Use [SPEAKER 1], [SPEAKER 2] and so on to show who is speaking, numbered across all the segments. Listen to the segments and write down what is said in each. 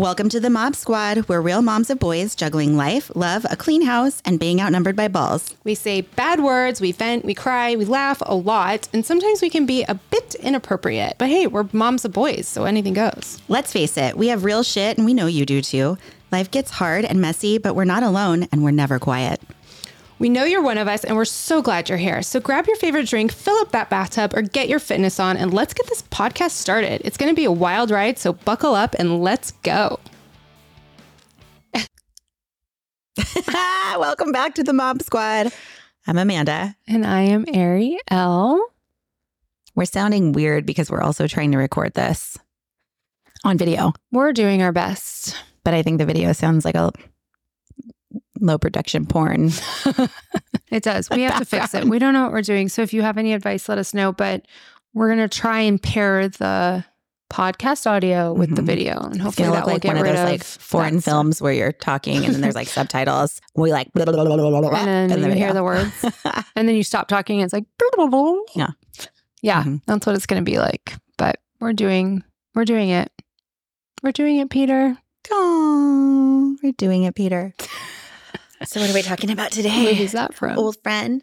[SPEAKER 1] Welcome to the Mob Squad. We're real moms of boys juggling life, love, a clean house, and being outnumbered by balls.
[SPEAKER 2] We say bad words, we vent, we cry, we laugh a lot, and sometimes we can be a bit inappropriate. But hey, we're moms of boys, so anything goes.
[SPEAKER 1] Let's face it, we have real shit, and we know you do too. Life gets hard and messy, but we're not alone, and we're never quiet.
[SPEAKER 2] We know you're one of us, and we're so glad you're here. So grab your favorite drink, fill up that bathtub, or get your fitness on, and let's get this podcast started. It's going to be a wild ride, so buckle up and let's go.
[SPEAKER 1] Welcome back to the Mob Squad. I'm Amanda.
[SPEAKER 2] And I am Ari L.
[SPEAKER 1] We're sounding weird because we're also trying to record this on video,
[SPEAKER 2] We're doing our best.
[SPEAKER 1] but I think the video sounds like a low production porn.
[SPEAKER 2] It does. We have to fix it. We don't know what we're doing. So if you have any advice, let us know. But we're going to try and pair the podcast audio with the
[SPEAKER 1] Mhm.
[SPEAKER 2] video. And hopefully that will
[SPEAKER 1] like
[SPEAKER 2] get
[SPEAKER 1] one of
[SPEAKER 2] rid
[SPEAKER 1] those
[SPEAKER 2] of
[SPEAKER 1] like foreign
[SPEAKER 2] that
[SPEAKER 1] films where you're talking and then there's like subtitles. We like blah, blah, blah, blah, blah, blah,
[SPEAKER 2] And then
[SPEAKER 1] the
[SPEAKER 2] you hear the words. and then you stop talking. And it's like,
[SPEAKER 1] Yeah.
[SPEAKER 2] Yeah.
[SPEAKER 1] Mhm.
[SPEAKER 2] That's what it's going to be like. But we're doing, we're doing it. We're doing it, Peter.
[SPEAKER 1] Oh, we're doing it, Peter. So what are we talking about today?
[SPEAKER 2] movie is that from?
[SPEAKER 1] Old friend.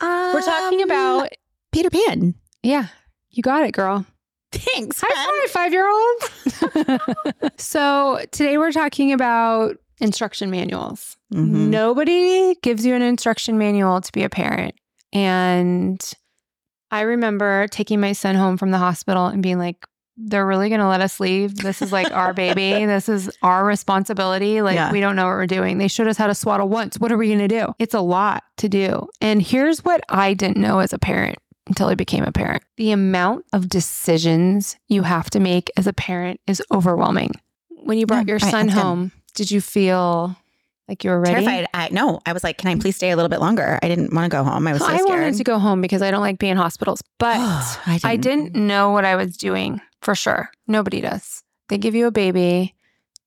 [SPEAKER 2] we're talking
[SPEAKER 1] Um,
[SPEAKER 2] about,
[SPEAKER 1] Peter Pan.
[SPEAKER 2] yeah, you got it, girl.
[SPEAKER 1] Thanks.
[SPEAKER 2] High five, year old. so today we're talking about instruction manuals.
[SPEAKER 1] Mhm.
[SPEAKER 2] Nobody gives you an instruction manual to be a parent. And I remember taking my son home from the hospital and being like, they're really going to let us leave. This is like our baby. This is our responsibility. Like,
[SPEAKER 1] Yeah.
[SPEAKER 2] we don't know what we're doing. They showed us how to swaddle once. What are we going to do? It's a lot to do. And here's what I didn't know as a parent until I became a parent the amount of decisions you have to make as a parent is overwhelming. When you brought
[SPEAKER 1] Yeah,
[SPEAKER 2] your son home, did you feel like you were ready?
[SPEAKER 1] Terrified. I no. I was like, can I please stay a little bit longer? I didn't want to go home. I was so
[SPEAKER 2] I
[SPEAKER 1] scared.
[SPEAKER 2] wanted to go home because I don't like being in hospitals, but
[SPEAKER 1] I
[SPEAKER 2] I didn't know what I was doing for sure. Nobody does. They give you a baby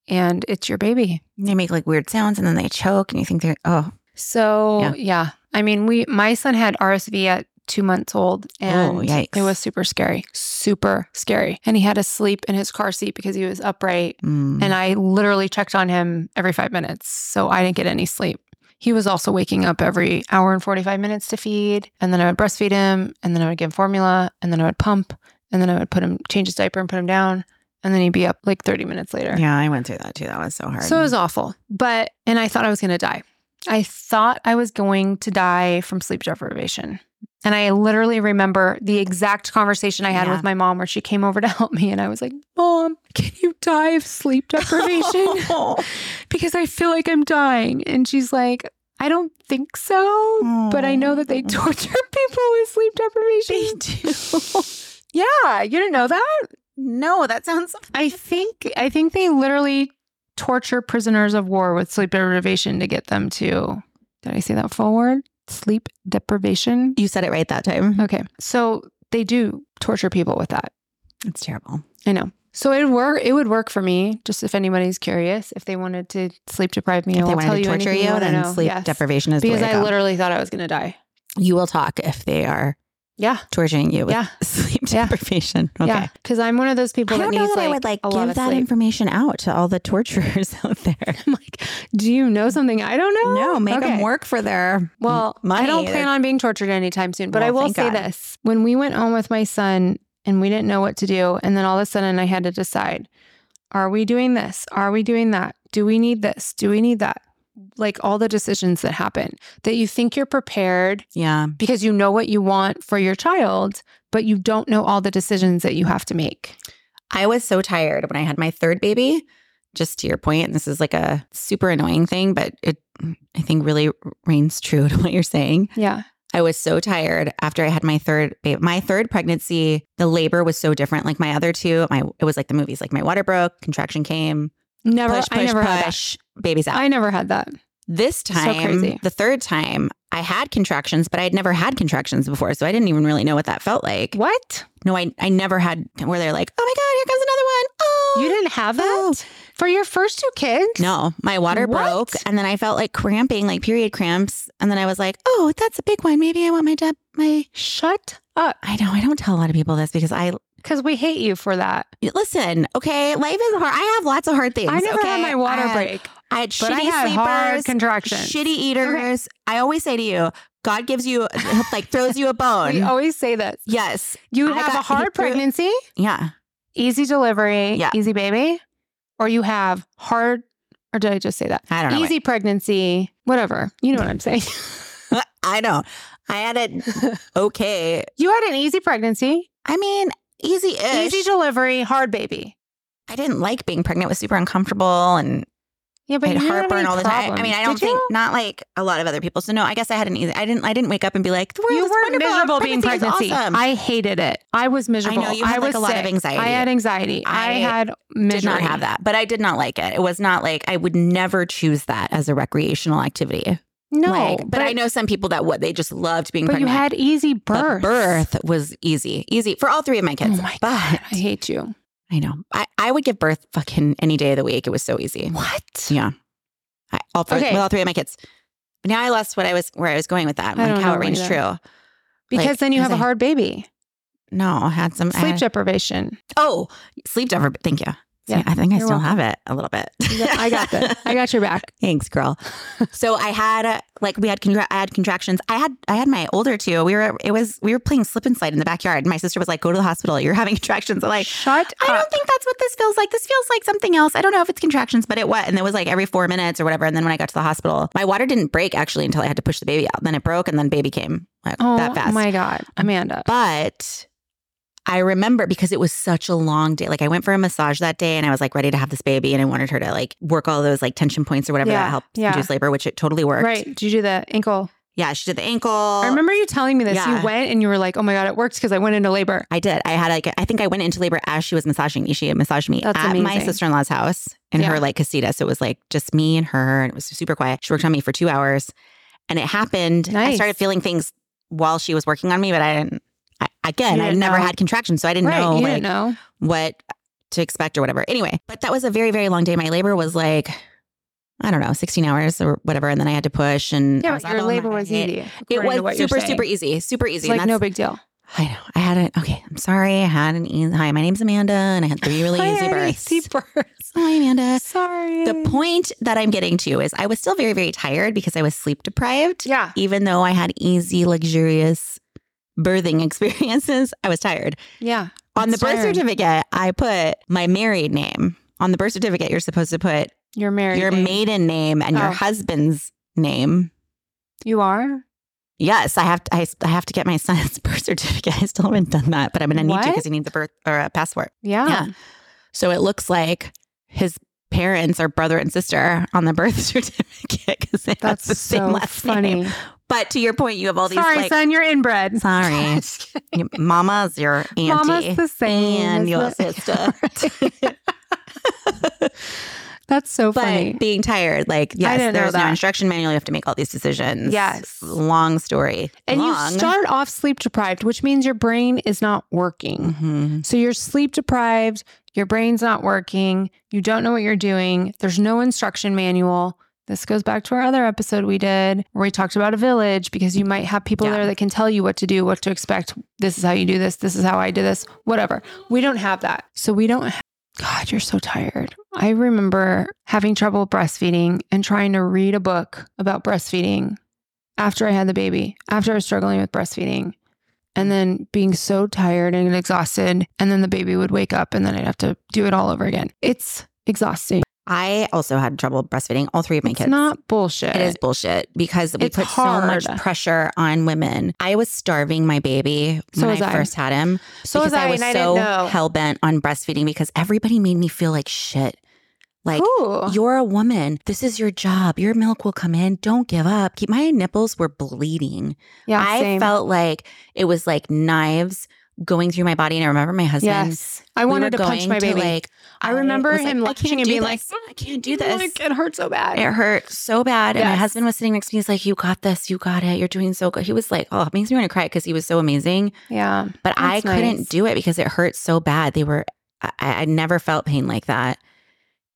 [SPEAKER 2] and it's your baby.
[SPEAKER 1] They make like weird sounds and then they choke and you think they're oh
[SPEAKER 2] So,
[SPEAKER 1] Yeah.
[SPEAKER 2] yeah. I mean, we my son had RSV at 2 months old and
[SPEAKER 1] Oh,
[SPEAKER 2] it was super scary. Super scary. And he had to sleep in his car seat because he was upright
[SPEAKER 1] mm.
[SPEAKER 2] and I literally checked on him every 5 minutes. So I didn't get any sleep. He was also waking up every hour and 45 minutes to feed. And then I would breastfeed him. And then I would give formula. And then I would pump. And then I would put him, change his diaper and put him down. And then he'd be up like 30 minutes later.
[SPEAKER 1] yeah, I went through that too. That was so hard.
[SPEAKER 2] So it was awful. But, and I thought I was going to die. I thought I was going to die from sleep deprivation. And I literally remember the exact conversation I had
[SPEAKER 1] Yeah.
[SPEAKER 2] with my mom where she came over to help me. And I was like, Mom, can you die of sleep deprivation? because I feel like I'm dying. And she's like, I don't think so, but I know that they torture people with sleep deprivation.
[SPEAKER 1] They do.
[SPEAKER 2] Yeah, you didn't know that?
[SPEAKER 1] no, that sounds
[SPEAKER 2] I think I think they literally torture prisoners of war with sleep deprivation to get them to Did I say that full word? Sleep deprivation.
[SPEAKER 1] you said it right that time.
[SPEAKER 2] Okay. So they do torture people with that.
[SPEAKER 1] It's terrible.
[SPEAKER 2] I know. So it would work. It would work for me. Just if anybody's curious, if they wanted to sleep deprive me,
[SPEAKER 1] If
[SPEAKER 2] I'll
[SPEAKER 1] they
[SPEAKER 2] tell
[SPEAKER 1] wanted
[SPEAKER 2] you
[SPEAKER 1] to torture you, then sleep
[SPEAKER 2] Yes.
[SPEAKER 1] deprivation is
[SPEAKER 2] because I literally thought I was going to die.
[SPEAKER 1] You will talk if they are
[SPEAKER 2] Yeah.
[SPEAKER 1] torturing you with
[SPEAKER 2] Yeah.
[SPEAKER 1] sleep
[SPEAKER 2] Yeah.
[SPEAKER 1] deprivation. Okay.
[SPEAKER 2] Yeah. Because I'm one of those people
[SPEAKER 1] I don't know
[SPEAKER 2] needs
[SPEAKER 1] that
[SPEAKER 2] like,
[SPEAKER 1] I would like give that
[SPEAKER 2] sleep.
[SPEAKER 1] information out to all the torturers out there.
[SPEAKER 2] I'm like, do you know something I don't know?
[SPEAKER 1] No, make them work for their
[SPEAKER 2] Well,
[SPEAKER 1] money.
[SPEAKER 2] I don't plan on being tortured anytime soon, but I will say
[SPEAKER 1] God.
[SPEAKER 2] this. When we went home with my son and we didn't know what to do, and then all of a sudden I had to decide are we doing this? Are we doing that? Do we need this? Do we need that? Like all the decisions that happen that you think you're prepared
[SPEAKER 1] Yeah.
[SPEAKER 2] because you know what you want for your child, but you don't know all the decisions that you have to make.
[SPEAKER 1] I was so tired when I had my third baby. Just to your point, and this is like a super annoying thing, but it I think really reigns true to what you're saying.
[SPEAKER 2] Yeah.
[SPEAKER 1] I was so tired after I had my third baby. My third pregnancy, the labor was so different. Like my other two, my it was like the movies. Like my water broke, contraction came,
[SPEAKER 2] Never,
[SPEAKER 1] push, push,
[SPEAKER 2] I never had
[SPEAKER 1] push, baby's out.
[SPEAKER 2] I never had that.
[SPEAKER 1] This time,
[SPEAKER 2] crazy.
[SPEAKER 1] the third time, I had contractions, but I'd never had contractions before. So I didn't even really know what that felt like.
[SPEAKER 2] What?
[SPEAKER 1] No, I, I never had where they're like, oh my God, here comes another one. Oh,
[SPEAKER 2] You didn't have that
[SPEAKER 1] Oh.
[SPEAKER 2] for your first two kids?
[SPEAKER 1] No, my water
[SPEAKER 2] What?
[SPEAKER 1] broke. And then I felt like cramping, like period cramps. And then I was like, oh, that's a big one. Maybe I want my, dep- my,
[SPEAKER 2] Shut up.
[SPEAKER 1] I know I don't tell a lot of people this because I
[SPEAKER 2] because we hate you for that.
[SPEAKER 1] Listen, okay, life is hard. I have lots of hard things.
[SPEAKER 2] I never
[SPEAKER 1] okay?
[SPEAKER 2] had my water
[SPEAKER 1] I had,
[SPEAKER 2] break,
[SPEAKER 1] I had shitty
[SPEAKER 2] I had hard contractions.
[SPEAKER 1] shitty eaters. I always say to you, God gives you like throws you a bone.
[SPEAKER 2] we always say this.
[SPEAKER 1] yes.
[SPEAKER 2] You
[SPEAKER 1] I
[SPEAKER 2] have a hard pregnancy,
[SPEAKER 1] Yeah.
[SPEAKER 2] easy delivery,
[SPEAKER 1] Yeah.
[SPEAKER 2] easy baby, or you have hard, or did I just say that?
[SPEAKER 1] I don't know.
[SPEAKER 2] Easy pregnancy, whatever. You know what I'm saying.
[SPEAKER 1] I know. I had it okay.
[SPEAKER 2] you had an easy pregnancy,
[SPEAKER 1] I mean, easy
[SPEAKER 2] easy delivery, hard baby.
[SPEAKER 1] I didn't like being pregnant. It was super uncomfortable and
[SPEAKER 2] Yeah, but
[SPEAKER 1] I had
[SPEAKER 2] you
[SPEAKER 1] heartburn all the time. I mean, I don't
[SPEAKER 2] Did
[SPEAKER 1] think
[SPEAKER 2] you?
[SPEAKER 1] not like a lot of other people. So no, I guess I had an easy. I didn't. I didn't wake up and be like, the world
[SPEAKER 2] You
[SPEAKER 1] is
[SPEAKER 2] weren't
[SPEAKER 1] wonderful.
[SPEAKER 2] miserable being
[SPEAKER 1] Pregnancy is awesome.
[SPEAKER 2] I hated it. I was miserable.
[SPEAKER 1] know, you had,
[SPEAKER 2] I
[SPEAKER 1] like,
[SPEAKER 2] was
[SPEAKER 1] a lot of
[SPEAKER 2] sick.
[SPEAKER 1] anxiety.
[SPEAKER 2] I had anxiety. I,
[SPEAKER 1] I
[SPEAKER 2] had misery.
[SPEAKER 1] did not have that, but I did not like it. It was not like I would never choose that as a recreational activity.
[SPEAKER 2] No,
[SPEAKER 1] like, but, I know some people that would. They just loved being
[SPEAKER 2] But you had easy
[SPEAKER 1] But
[SPEAKER 2] birth.
[SPEAKER 1] birth was easy, easy for all three of my oh kids.
[SPEAKER 2] Oh my
[SPEAKER 1] but
[SPEAKER 2] god, I hate you.
[SPEAKER 1] I know I, I would give birth fucking any day of the week. It was so easy.
[SPEAKER 2] What?
[SPEAKER 1] Yeah. I, all three,
[SPEAKER 2] Okay.
[SPEAKER 1] with all three of my kids. But now I lost what I was where I was going with that.
[SPEAKER 2] I
[SPEAKER 1] Like how it rings true.
[SPEAKER 2] Because
[SPEAKER 1] Like,
[SPEAKER 2] then you have a hard baby.
[SPEAKER 1] No, I had some
[SPEAKER 2] Sleep
[SPEAKER 1] had-
[SPEAKER 2] deprivation.
[SPEAKER 1] Oh, sleep deprivation. Thank you.
[SPEAKER 2] Yeah,
[SPEAKER 1] I think I still
[SPEAKER 2] welcome.
[SPEAKER 1] have it a little bit.
[SPEAKER 2] I got that. I got your back.
[SPEAKER 1] Thanks, girl. so I had like we had contra- I had contractions. I had I had my older two. We were it was we were playing slip and slide in the backyard. My sister was like, "Go to the hospital. You're having contractions." I'm like,
[SPEAKER 2] Shut up.
[SPEAKER 1] I
[SPEAKER 2] up.
[SPEAKER 1] don't think that's what this feels like. This feels like something else. I don't know if it's contractions, but it what? And it was like every four minutes or whatever. And then when I got to the hospital, my water didn't break actually until I had to push the baby out. Then it broke, and then baby came like
[SPEAKER 2] oh
[SPEAKER 1] that fast.
[SPEAKER 2] Oh my god, Amanda.
[SPEAKER 1] But I remember because it was such a long day. Like I went for a massage that day and I was like ready to have this baby and I wanted her to like work all those like tension points or whatever
[SPEAKER 2] Yeah,
[SPEAKER 1] that helped
[SPEAKER 2] yeah.
[SPEAKER 1] induce labor, which it totally worked.
[SPEAKER 2] Right? Did you do the ankle?
[SPEAKER 1] Yeah, she did the ankle.
[SPEAKER 2] I remember you telling me this.
[SPEAKER 1] Yeah.
[SPEAKER 2] You went and you were like, "Oh my god, it works because I went into labor."
[SPEAKER 1] I did. I had like I think I went into labor as she was massaging me. She massaged me
[SPEAKER 2] That's
[SPEAKER 1] at my sister in law's house in
[SPEAKER 2] Yeah.
[SPEAKER 1] her like casita. So it was like just me and her, and it was super quiet. She worked on me for two hours, and it happened. I started feeling things while she was working on me, but I didn't. I, again, I never
[SPEAKER 2] know.
[SPEAKER 1] had contractions, so I didn't
[SPEAKER 2] right?
[SPEAKER 1] know like
[SPEAKER 2] didn't know.
[SPEAKER 1] what to expect or whatever. Anyway, but that was a very, very long day. My labor was like, I don't know, 16 hours or whatever. And then I had to push and
[SPEAKER 2] Yeah, your labor was easy.
[SPEAKER 1] It
[SPEAKER 2] according to what
[SPEAKER 1] was super, super easy, super easy.
[SPEAKER 2] It's like no big deal.
[SPEAKER 1] I know. I had it. Okay. I'm sorry. I had an easy, hi, my name's Amanda and I had three really
[SPEAKER 2] I
[SPEAKER 1] easy births.
[SPEAKER 2] easy births.
[SPEAKER 1] Hi, Amanda.
[SPEAKER 2] Sorry.
[SPEAKER 1] The point that I'm getting to is I was still very, very tired because I was sleep deprived.
[SPEAKER 2] yeah.
[SPEAKER 1] Even though I had easy, luxurious birthing experiences, I was tired.
[SPEAKER 2] Yeah.
[SPEAKER 1] On the birth
[SPEAKER 2] tiring.
[SPEAKER 1] certificate, I put my married name. On the birth certificate, you're supposed to put
[SPEAKER 2] You're married.
[SPEAKER 1] your
[SPEAKER 2] babe.
[SPEAKER 1] maiden name and your
[SPEAKER 2] Oh.
[SPEAKER 1] husband's name.
[SPEAKER 2] You are?
[SPEAKER 1] Yes, I have to. I, I have to get my son's birth certificate. I still haven't done that, but I'm going to need to because he needs a birth or a passport.
[SPEAKER 2] Yeah.
[SPEAKER 1] Yeah. So it looks like his parents are brother and sister on the birth certificate because they have
[SPEAKER 2] That's
[SPEAKER 1] the same
[SPEAKER 2] so
[SPEAKER 1] last
[SPEAKER 2] funny.
[SPEAKER 1] name. But to your point, you have all these
[SPEAKER 2] Sorry,
[SPEAKER 1] like.
[SPEAKER 2] son, you're inbred.
[SPEAKER 1] Sorry,
[SPEAKER 2] Just kidding.
[SPEAKER 1] your mama's your auntie.
[SPEAKER 2] Mama's the same
[SPEAKER 1] and your
[SPEAKER 2] the-
[SPEAKER 1] sister.
[SPEAKER 2] That's so
[SPEAKER 1] But
[SPEAKER 2] funny.
[SPEAKER 1] being tired, like yes, there's no instruction manual. You have to make all these decisions.
[SPEAKER 2] Yes.
[SPEAKER 1] long story.
[SPEAKER 2] And
[SPEAKER 1] Long.
[SPEAKER 2] you start off sleep deprived, which means your brain is not working.
[SPEAKER 1] Mhm.
[SPEAKER 2] So you're sleep deprived, your brain's not working, you don't know what you're doing, there's no instruction manual. This goes back to our other episode we did where we talked about a village because you might have people
[SPEAKER 1] Yeah.
[SPEAKER 2] there that can tell you what to do, what to expect. This is how you do this. This is how I do this, whatever. We don't have that. So we don't ha- God, you're so tired. I remember having trouble breastfeeding and trying to read a book about breastfeeding after I had the baby, after I was struggling with breastfeeding, and then being so tired and exhausted. And then the baby would wake up and then I'd have to do it all over again. It's exhausting.
[SPEAKER 1] I also had trouble breastfeeding all three of my
[SPEAKER 2] It's
[SPEAKER 1] kids.
[SPEAKER 2] not bullshit.
[SPEAKER 1] It is bullshit because we
[SPEAKER 2] It's
[SPEAKER 1] put so much pressure on women. I was starving my baby
[SPEAKER 2] So
[SPEAKER 1] when
[SPEAKER 2] was
[SPEAKER 1] I
[SPEAKER 2] I.
[SPEAKER 1] first had him
[SPEAKER 2] So
[SPEAKER 1] because
[SPEAKER 2] was I,
[SPEAKER 1] was
[SPEAKER 2] I
[SPEAKER 1] so
[SPEAKER 2] didn't
[SPEAKER 1] hell bent on breastfeeding because everybody made me feel like shit. Like
[SPEAKER 2] Ooh.
[SPEAKER 1] you're a woman. This is your job. Your milk will come in. Don't give up. Keep my nipples were bleeding.
[SPEAKER 2] yeah,
[SPEAKER 1] I
[SPEAKER 2] same.
[SPEAKER 1] felt like it was like knives going through my body. And I remember my husband.
[SPEAKER 2] yes. I wanted to punch my
[SPEAKER 1] to,
[SPEAKER 2] baby.
[SPEAKER 1] like,
[SPEAKER 2] I remember
[SPEAKER 1] was
[SPEAKER 2] him
[SPEAKER 1] I
[SPEAKER 2] watching
[SPEAKER 1] can't
[SPEAKER 2] and being
[SPEAKER 1] this.
[SPEAKER 2] like,
[SPEAKER 1] I can't do this.
[SPEAKER 2] Like, it hurt so bad.
[SPEAKER 1] It hurt so bad. And my husband was sitting next to me. He's like, You got this. You got it. You're doing so good. He was like, Oh, it makes me want to cry because he was so amazing.
[SPEAKER 2] yeah.
[SPEAKER 1] But I couldn't do it because it hurt so bad. They were, I, I never felt pain like that.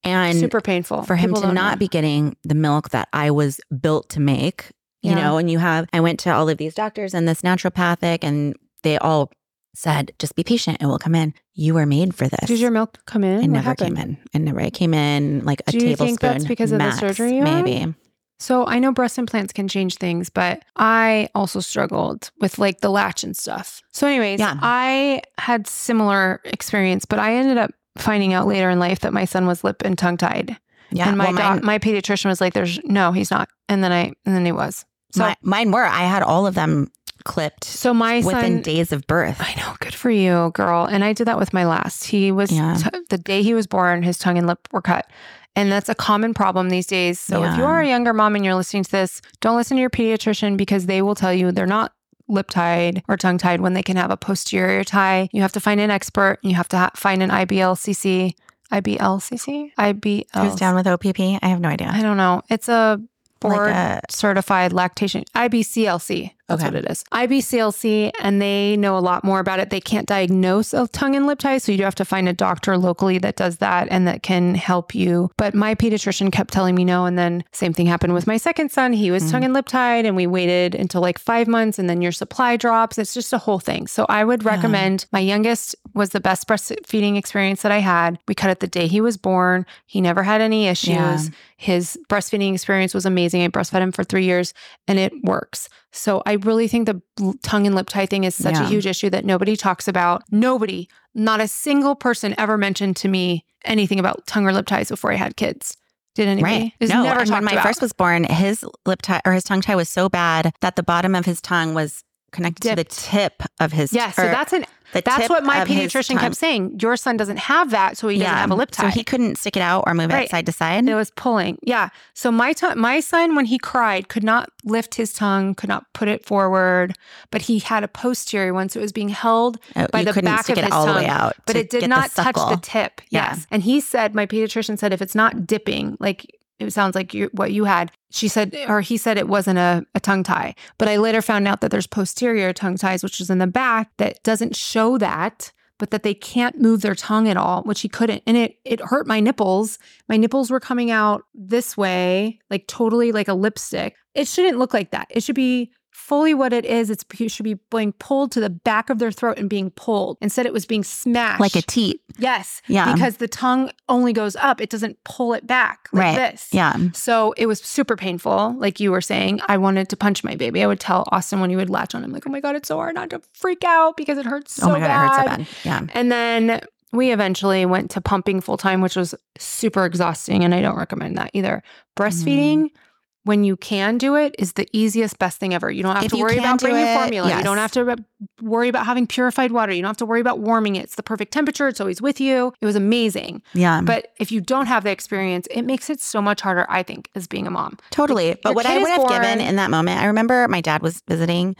[SPEAKER 1] And
[SPEAKER 2] Super painful.
[SPEAKER 1] for him
[SPEAKER 2] People
[SPEAKER 1] to
[SPEAKER 2] don't
[SPEAKER 1] not
[SPEAKER 2] know.
[SPEAKER 1] be getting the milk that I was built to make, you
[SPEAKER 2] Yeah.
[SPEAKER 1] know, and you have, I went to all of these doctors and this naturopathic, and they all said, just be patient, it will come in. You were made for this.
[SPEAKER 2] Did your milk come in?
[SPEAKER 1] it
[SPEAKER 2] What
[SPEAKER 1] never
[SPEAKER 2] happened?
[SPEAKER 1] came in. It never it came in like a tablespoon.
[SPEAKER 2] Do you
[SPEAKER 1] tablespoon.
[SPEAKER 2] think that's because of the surgery you had?
[SPEAKER 1] Maybe.
[SPEAKER 2] So I know breast implants can change things, but I also struggled with like the latch and stuff. So, anyways,
[SPEAKER 1] Yeah.
[SPEAKER 2] I had similar experience, but I ended up finding out later in life that my son was lip and tongue tied.
[SPEAKER 1] Yeah.
[SPEAKER 2] and my
[SPEAKER 1] well, mine,
[SPEAKER 2] my pediatrician was like, "There's no, he's not." And then I and then he was. So
[SPEAKER 1] mi- mine were. I had all of them clipped
[SPEAKER 2] so my
[SPEAKER 1] within
[SPEAKER 2] son.
[SPEAKER 1] days of birth.
[SPEAKER 2] I know, good for you, girl. And I did that with my last. He was
[SPEAKER 1] Yeah.
[SPEAKER 2] t- the day he was born, his tongue and lip were cut. And that's a common problem these days. So if you are a younger mom and you're listening to this, don't listen to your pediatrician because they will tell you they're not lip tied or tongue tied when they can have a posterior tie. You have to find an expert. You have to ha- find an IBLCC. IBLCC? IBL.
[SPEAKER 1] Who's down with OPP? I have no idea.
[SPEAKER 2] I don't know. It's a
[SPEAKER 1] Like
[SPEAKER 2] board
[SPEAKER 1] a-
[SPEAKER 2] certified lactation IBCLC. That's
[SPEAKER 1] Okay.
[SPEAKER 2] what it is. IBCLC, and they know a lot more about it. They can't diagnose a tongue and lip tie, so you do have to find a doctor locally that does that and that can help you. But my pediatrician kept telling me no, and then same thing happened with my second son. He was
[SPEAKER 1] Mm.
[SPEAKER 2] tongue and lip tied, and we waited until like five months, and then your supply drops. It's just a whole thing. So I would
[SPEAKER 1] Yeah.
[SPEAKER 2] recommend. My youngest was the best breastfeeding experience that I had. We cut it the day he was born. He never had any issues.
[SPEAKER 1] Yeah.
[SPEAKER 2] His breastfeeding experience was amazing. I breastfed him for three years and it works. So I really think the tongue and lip tie thing is such a huge issue that nobody talks about. Nobody, not a single person ever mentioned to me anything about tongue or lip ties before I had kids. Did anybody?
[SPEAKER 1] Right.
[SPEAKER 2] It's
[SPEAKER 1] no,
[SPEAKER 2] never
[SPEAKER 1] when my
[SPEAKER 2] about.
[SPEAKER 1] first was born, his lip tie or his tongue tie was so bad that the bottom of his tongue was connected to the tip of his.
[SPEAKER 2] yeah, so that's an that's what my pediatrician kept saying. Your son doesn't have that, so he doesn't have a lip tie.
[SPEAKER 1] So he couldn't stick it out or move
[SPEAKER 2] Right.
[SPEAKER 1] it side to side.
[SPEAKER 2] It was pulling. Yeah. So my tongue, my son, when he cried, could not lift his tongue, could not put it forward, but he had a posterior one, so it was being held
[SPEAKER 1] Oh,
[SPEAKER 2] by the back
[SPEAKER 1] stick
[SPEAKER 2] of
[SPEAKER 1] it
[SPEAKER 2] his
[SPEAKER 1] all the
[SPEAKER 2] tongue,
[SPEAKER 1] way out.
[SPEAKER 2] but it did not touch the tip.
[SPEAKER 1] Yeah.
[SPEAKER 2] Yes. And he said, my pediatrician said, if it's not dipping, like it sounds like you, what you had, she said, or he said it wasn't a, a tongue tie. But I later found out that there's posterior tongue ties, which is in the back, that doesn't show that. But that they can't move their tongue at all, which he couldn't, and it it hurt my nipples. My nipples were coming out this way, like totally like a lipstick. It shouldn't look like that. It should be fully what it is. It's it should be being pulled to the back of their throat and being pulled. Instead, it was being smashed
[SPEAKER 1] like a teat.
[SPEAKER 2] Yes.
[SPEAKER 1] Yeah.
[SPEAKER 2] Because the tongue only goes up, it doesn't pull it back like
[SPEAKER 1] Right.
[SPEAKER 2] this.
[SPEAKER 1] Yeah.
[SPEAKER 2] So it was super painful. Like you were saying, I wanted to punch my baby. I would tell Austin when he would latch on him, like, oh my God, it's so hard not to freak out because it hurts so bad.
[SPEAKER 1] oh my god,
[SPEAKER 2] bad.
[SPEAKER 1] it hurts so bad. Yeah.
[SPEAKER 2] And then we eventually went to pumping full time, which was super exhausting. And I don't recommend that either. Breastfeeding, mm-hmm. When you can do it, is the easiest, best thing ever. You don't have
[SPEAKER 1] If
[SPEAKER 2] to worry about bringing
[SPEAKER 1] it,
[SPEAKER 2] formula. You don't have to worry about having purified water. You don't have to worry about warming it. It's the perfect temperature. It's always with you. It was amazing.
[SPEAKER 1] Yeah.
[SPEAKER 2] But if you don't have the experience, it makes it so much harder, I think, as being a mom.
[SPEAKER 1] Totally.
[SPEAKER 2] your
[SPEAKER 1] But what I would have given in that moment, I remember my dad was visiting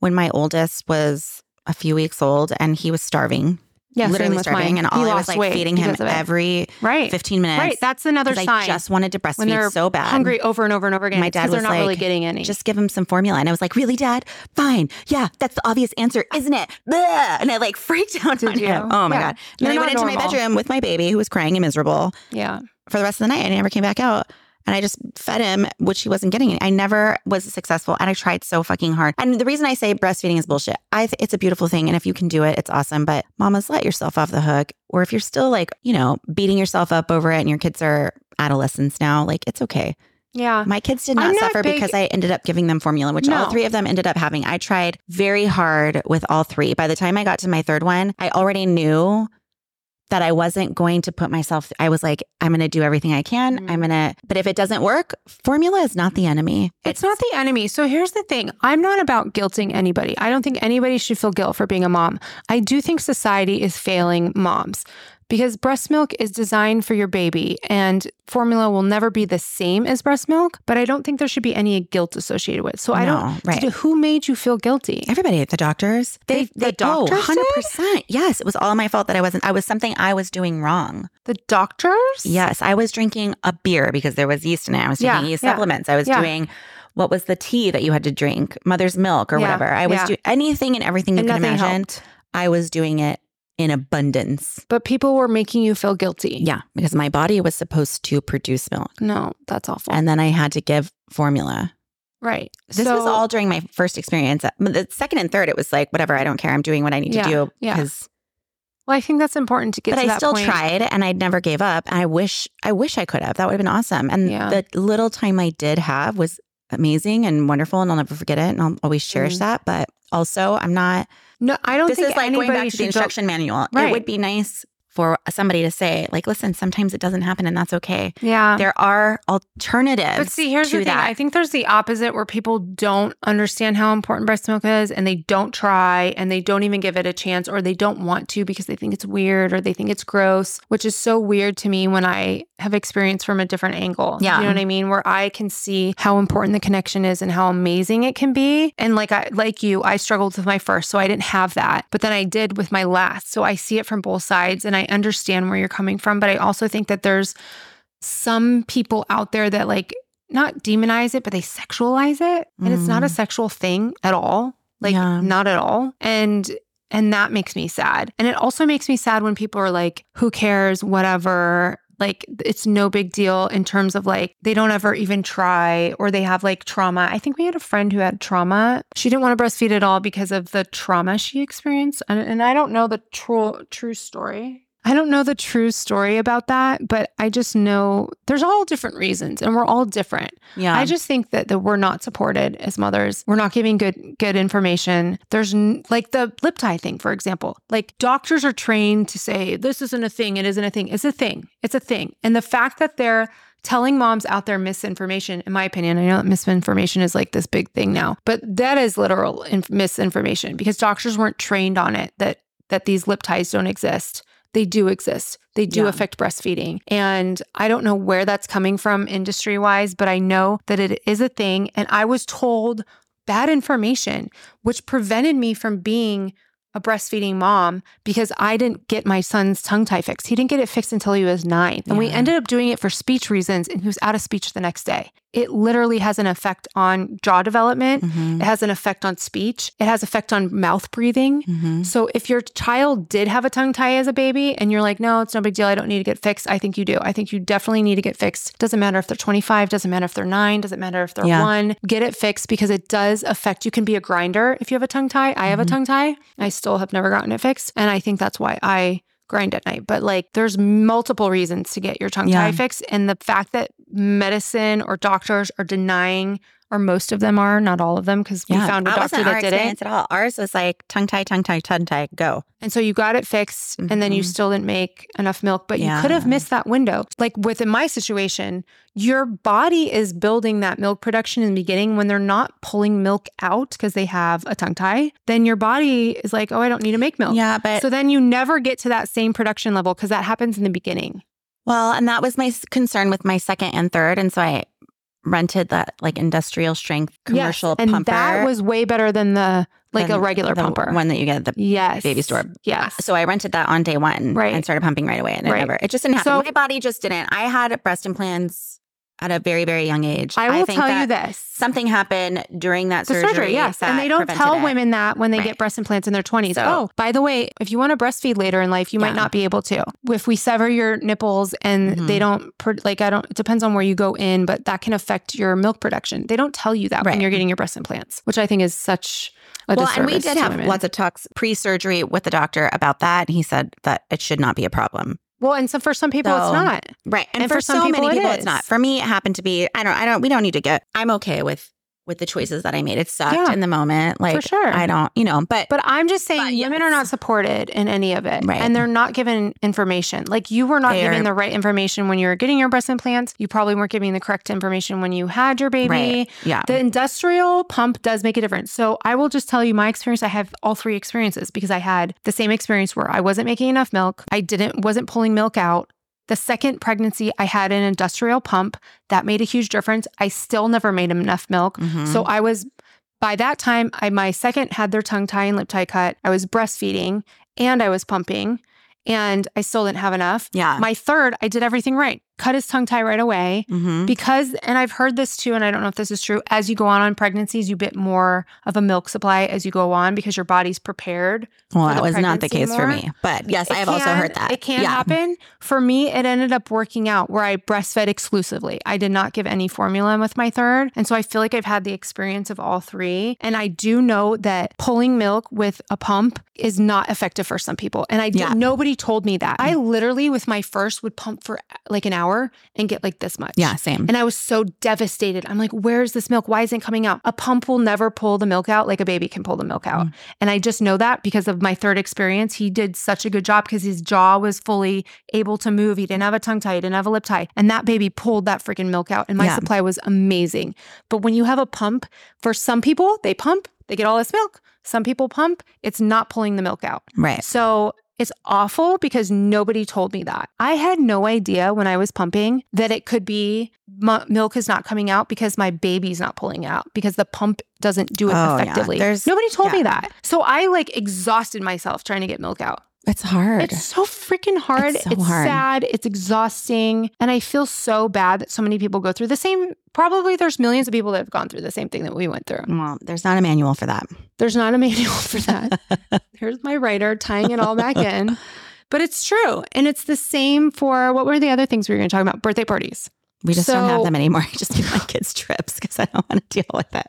[SPEAKER 1] when my oldest was a few weeks old and he was starving,
[SPEAKER 2] Yeah,
[SPEAKER 1] literally starving.
[SPEAKER 2] mine.
[SPEAKER 1] And all
[SPEAKER 2] He
[SPEAKER 1] I was like feeding him
[SPEAKER 2] because of it.
[SPEAKER 1] every
[SPEAKER 2] right.
[SPEAKER 1] 15 minutes.
[SPEAKER 2] Right. That's another sign.
[SPEAKER 1] I just wanted to
[SPEAKER 2] when they're
[SPEAKER 1] breastfeed so bad.
[SPEAKER 2] hungry over and over and over again.
[SPEAKER 1] My dad was
[SPEAKER 2] not really
[SPEAKER 1] like,
[SPEAKER 2] getting any.
[SPEAKER 1] Just give him some formula. And I was like, really, dad? Fine. Yeah, that's the obvious answer, isn't it? Blah! And I like freaked out
[SPEAKER 2] Did
[SPEAKER 1] on
[SPEAKER 2] you?
[SPEAKER 1] him. Oh my
[SPEAKER 2] Yeah.
[SPEAKER 1] God. And
[SPEAKER 2] You're
[SPEAKER 1] then I went into my bedroom with my baby who was crying and miserable
[SPEAKER 2] yeah.
[SPEAKER 1] for the rest of the night. and I never came back out. And I just fed him, which he wasn't getting. I never was successful. And I tried so fucking hard. And the reason I say breastfeeding is bullshit, I th- it's a beautiful thing. And if you can do it, it's awesome. But mamas, let yourself off the hook. Or if you're still like, you know, beating yourself up over it and your kids are adolescents now, like it's okay.
[SPEAKER 2] Yeah.
[SPEAKER 1] My kids did not
[SPEAKER 2] not
[SPEAKER 1] suffer
[SPEAKER 2] big-
[SPEAKER 1] because I ended up giving them formula, which all three of them ended up having. I tried very hard with all three. By the time I got to my third one, I already knew that I wasn't going to put myself, I was like, I'm going to do everything I can.
[SPEAKER 2] Mhm.
[SPEAKER 1] I'm going to, but if it doesn't work, formula is not the enemy.
[SPEAKER 2] It's not the enemy. So here's the thing I'm not about guilting anybody. I don't think anybody should feel guilt for being a mom. I do think society is failing moms because breast milk is designed for your baby and formula will never be the same as breast milk, but I don't think there should be any guilt associated with. it. So I don't,
[SPEAKER 1] right.
[SPEAKER 2] who made you feel guilty?
[SPEAKER 1] Everybody, at the doctors, they,
[SPEAKER 2] They- the
[SPEAKER 1] oh,
[SPEAKER 2] doctors did?
[SPEAKER 1] 100%. Yes, it was all my fault that I wasn't, I was something I was doing wrong.
[SPEAKER 2] The doctors?
[SPEAKER 1] Yes, I was drinking a beer because there was yeast in it. I was taking
[SPEAKER 2] Yeah,
[SPEAKER 1] yeast
[SPEAKER 2] yeah,
[SPEAKER 1] supplements. I was
[SPEAKER 2] yeah.
[SPEAKER 1] doing what was the tea that you had to drink, mother's milk or whatever. I was doing anything and everything you
[SPEAKER 2] And
[SPEAKER 1] can imagine.
[SPEAKER 2] helped.
[SPEAKER 1] I was doing it in abundance.
[SPEAKER 2] But people were making you feel guilty.
[SPEAKER 1] Yeah, because my body was supposed to produce milk.
[SPEAKER 2] No, that's awful.
[SPEAKER 1] And then I had to give formula.
[SPEAKER 2] Right.
[SPEAKER 1] This
[SPEAKER 2] so,
[SPEAKER 1] was all during my first experience. The second and third, it was like, whatever, I don't care. I'm doing what I need
[SPEAKER 2] Yeah,
[SPEAKER 1] to do.
[SPEAKER 2] yeah.
[SPEAKER 1] Because,
[SPEAKER 2] Well, I think that's important to get
[SPEAKER 1] but
[SPEAKER 2] to
[SPEAKER 1] I still
[SPEAKER 2] point.
[SPEAKER 1] tried and I never gave up. And I wish, I wish I could have. That would have been awesome. And
[SPEAKER 2] Yeah.
[SPEAKER 1] the little time I did have was amazing and wonderful. And I'll never forget it. And I'll always cherish
[SPEAKER 2] Mhm.
[SPEAKER 1] that. But also, I'm not,
[SPEAKER 2] No, I don't
[SPEAKER 1] this
[SPEAKER 2] think
[SPEAKER 1] is like going back to the
[SPEAKER 2] should go-
[SPEAKER 1] instruction manual. It would be nice for somebody to say, like, listen, sometimes it doesn't happen and that's okay.
[SPEAKER 2] Yeah.
[SPEAKER 1] There are alternatives.
[SPEAKER 2] But see, here's the thing.
[SPEAKER 1] that.
[SPEAKER 2] I think there's the opposite where people don't understand how important breast milk is and they don't try and they don't even give it a chance or they don't want to because they think it's weird or they think it's gross, which is so weird to me when I have experienced from a different angle.
[SPEAKER 1] Yeah.
[SPEAKER 2] You know what I mean? Where I can see how important the connection is and how amazing it can be. And like I like you, I struggled with my first, so I didn't have that. But then I did with my last. So I see it from both sides and I understand where you're coming from. But I also think that there's some people out there that like not demonize it, but they sexualize it. And it's not a
[SPEAKER 1] Mm.
[SPEAKER 2] sexual thing at all. Like
[SPEAKER 1] Yeah.
[SPEAKER 2] not at all. And and that makes me sad. And it also makes me sad when people are like, who cares, whatever. Like it's no big deal in terms of like they don't ever even try or they have like trauma. I think we had a friend who had trauma. She didn't want to breastfeed at all because of the trauma she experienced. And, and I don't know the true true story. I don't know the true story about that, but I just know there's all different reasons and we're all different.
[SPEAKER 1] yeah.
[SPEAKER 2] I just think that, that we're not supported as mothers. We're not giving good good information. There's n- like the lip tie thing, for example. Like doctors are trained to say this isn't a thing, it isn't a thing. It's a thing. It's a thing. And the fact that they're telling moms out there misinformation, in my opinion, I know that misinformation is like this big thing now, but that is literal in- misinformation because doctors weren't trained on it that that these lip ties don't exist. They do exist. They do
[SPEAKER 1] Yeah.
[SPEAKER 2] affect breastfeeding. And I don't know where that's coming from industry wise, but I know that it is a thing. And I was told bad information, which prevented me from being a breastfeeding mom because I didn't get my son's tongue tie fixed. He didn't get it fixed until he was nine. And we ended up doing it for speech reasons, and he was out of speech the next day. It literally has an effect on jaw development.
[SPEAKER 1] Mhm.
[SPEAKER 2] It has an effect on speech. It has effect on mouth breathing.
[SPEAKER 1] Mhm.
[SPEAKER 2] So if your child did have a tongue tie as a baby and you're like, no, it's no big deal. I don't need to get fixed. I think you do. I think you definitely need to get fixed. Doesn't matter if they're 25, doesn't matter if they're nine, doesn't matter if they're
[SPEAKER 1] Yeah.
[SPEAKER 2] one. Get it fixed because it does affect. You can be a grinder if you have a tongue tie. I have a
[SPEAKER 1] Mhm.
[SPEAKER 2] tongue tie. I still have never gotten it fixed. And I think that's why I grind at night. But like there's multiple reasons to get your tongue tie fixed. And the fact that medicine or doctors are denying or most of them are, not all of them, because we found a doctor that did it.
[SPEAKER 1] at all. Ours was like tongue tie, tongue tie, tongue tie, go.
[SPEAKER 2] And so you got it fixed and then you
[SPEAKER 1] Mhm.
[SPEAKER 2] still didn't make enough milk, but you could have missed that window. Like within my situation, your body is building that milk production in the beginning when they're not pulling milk out because they have a tongue tie. Then your body is like, oh, I don't need to make milk.
[SPEAKER 1] Yeah, but
[SPEAKER 2] So then you never get to that same production level because that happens in the beginning.
[SPEAKER 1] Well, and that was my concern with my second and third, and so I rented that like industrial strength commercial
[SPEAKER 2] yes. And
[SPEAKER 1] pumper.
[SPEAKER 2] that was way better than the like a regular
[SPEAKER 1] the
[SPEAKER 2] pumper.
[SPEAKER 1] one that you get at the
[SPEAKER 2] yes.
[SPEAKER 1] baby store.
[SPEAKER 2] Yes.
[SPEAKER 1] So I rented that on day one,
[SPEAKER 2] Right.
[SPEAKER 1] and started pumping right away, and it
[SPEAKER 2] Right.
[SPEAKER 1] never, it just didn't happen.
[SPEAKER 2] So-
[SPEAKER 1] my body just didn't. I had breast implants at a very, very young age.
[SPEAKER 2] I will
[SPEAKER 1] think
[SPEAKER 2] tell you this.
[SPEAKER 1] Something happened during that surgery.
[SPEAKER 2] surgery, yes. And they don't tell
[SPEAKER 1] it.
[SPEAKER 2] women that when they
[SPEAKER 1] Right.
[SPEAKER 2] get breast implants in their 20s.
[SPEAKER 1] So-
[SPEAKER 2] oh, by the way, if you want to breastfeed later in life, you might not be able to. If we sever your nipples and
[SPEAKER 1] Mhm.
[SPEAKER 2] they don't, like, I don't, it depends on where you go in, but that can affect your milk production. They don't tell you that when you're getting your breast implants, which I think is such a
[SPEAKER 1] Well, and we did have
[SPEAKER 2] women.
[SPEAKER 1] lots of talks pre-surgery with the doctor about that. and He said that it should not be a problem.
[SPEAKER 2] Well, and so for some people, it's not.
[SPEAKER 1] Right. And,
[SPEAKER 2] And
[SPEAKER 1] for,
[SPEAKER 2] for some
[SPEAKER 1] so
[SPEAKER 2] people
[SPEAKER 1] many people,
[SPEAKER 2] is.
[SPEAKER 1] it's not. For me, it happened to be, I don't, I don't, we don't need to get, I'm okay with, with the choices that I made. It sucked
[SPEAKER 2] Yeah.
[SPEAKER 1] in the moment. Like, for
[SPEAKER 2] sure.
[SPEAKER 1] I don't, you know, but,
[SPEAKER 2] But I'm just saying,
[SPEAKER 1] But
[SPEAKER 2] women are not supported in any of it.
[SPEAKER 1] Right.
[SPEAKER 2] And they're not given information. Like you were not
[SPEAKER 1] They're-
[SPEAKER 2] given the right information when you were getting your breast implants. You probably weren't giving the correct information when you had your baby.
[SPEAKER 1] right. Yeah.
[SPEAKER 2] The industrial pump does make a difference. So I will just tell you my experience. I have all three experiences because I had the same experience where I wasn't making enough milk. I didn't wasn't pulling milk out. The second pregnancy, I had an industrial pump that made a huge difference. I still never made enough milk.
[SPEAKER 1] Mhm.
[SPEAKER 2] So I was by that time, I my second had their tongue tie and lip tie cut. I was breastfeeding and I was pumping, and I still didn't have enough.
[SPEAKER 1] yeah.
[SPEAKER 2] My third, I did everything right. Cut his tongue tie right away
[SPEAKER 1] hmm
[SPEAKER 2] because and I've heard this too and I don't know if this is true as you go on on pregnancies you get more of a milk supply as you go on because your body's prepared
[SPEAKER 1] Well, that was not the case for me. But yes, I
[SPEAKER 2] It
[SPEAKER 1] have also heard that.
[SPEAKER 2] It can
[SPEAKER 1] yeah.
[SPEAKER 2] happen. For me, it ended up working out where I breastfed exclusively. I did not give any formula with my third. And so I feel like I've had the experience of all three. And I do know that pulling milk with a pump is not effective for some people. And I did,
[SPEAKER 1] Yeah.
[SPEAKER 2] nobody told me that. I literally, with my first, would pump for like an hour and get like this much.
[SPEAKER 1] Yeah, same.
[SPEAKER 2] And I was so devastated. I'm like, where's this milk? Why isn't it coming out? A pump will never pull the milk out like a baby can pull the milk out.
[SPEAKER 1] Mm.
[SPEAKER 2] And I just know that because of my third experience. He did such a good job because his jaw was fully able to move. He didn't have a tongue tie, he didn't have a lip tie. And that baby pulled that freaking milk out. And my
[SPEAKER 1] Yeah.
[SPEAKER 2] supply was amazing. But when you have a pump, for some people, they pump, they get all this milk. Some people pump, it's not pulling the milk out.
[SPEAKER 1] right.
[SPEAKER 2] So it's awful because nobody told me that. I had no idea when I was pumping that it could be m- milk is not coming out because my baby's not pulling out because the pump doesn't do it
[SPEAKER 1] Oh, yeah.
[SPEAKER 2] effectively.
[SPEAKER 1] There's-
[SPEAKER 2] nobody told me that. So I like exhausted myself trying to get milk out.
[SPEAKER 1] It's hard.
[SPEAKER 2] It's so freaking hard.
[SPEAKER 1] It's
[SPEAKER 2] It's,
[SPEAKER 1] so hard.
[SPEAKER 2] sad. It's exhausting. And I feel so bad that so many people go through the same. Probably there's millions of people that have gone through the same thing that we went through.
[SPEAKER 1] well, there's not a manual for that.
[SPEAKER 2] There's not a manual for that. Here's my writer tying it all back in. But it's true. And it's the same for what were the other things we were going to talk about? Birthday parties.
[SPEAKER 1] We just don't have them anymore. I just give my kids trips because I don't want to deal with it.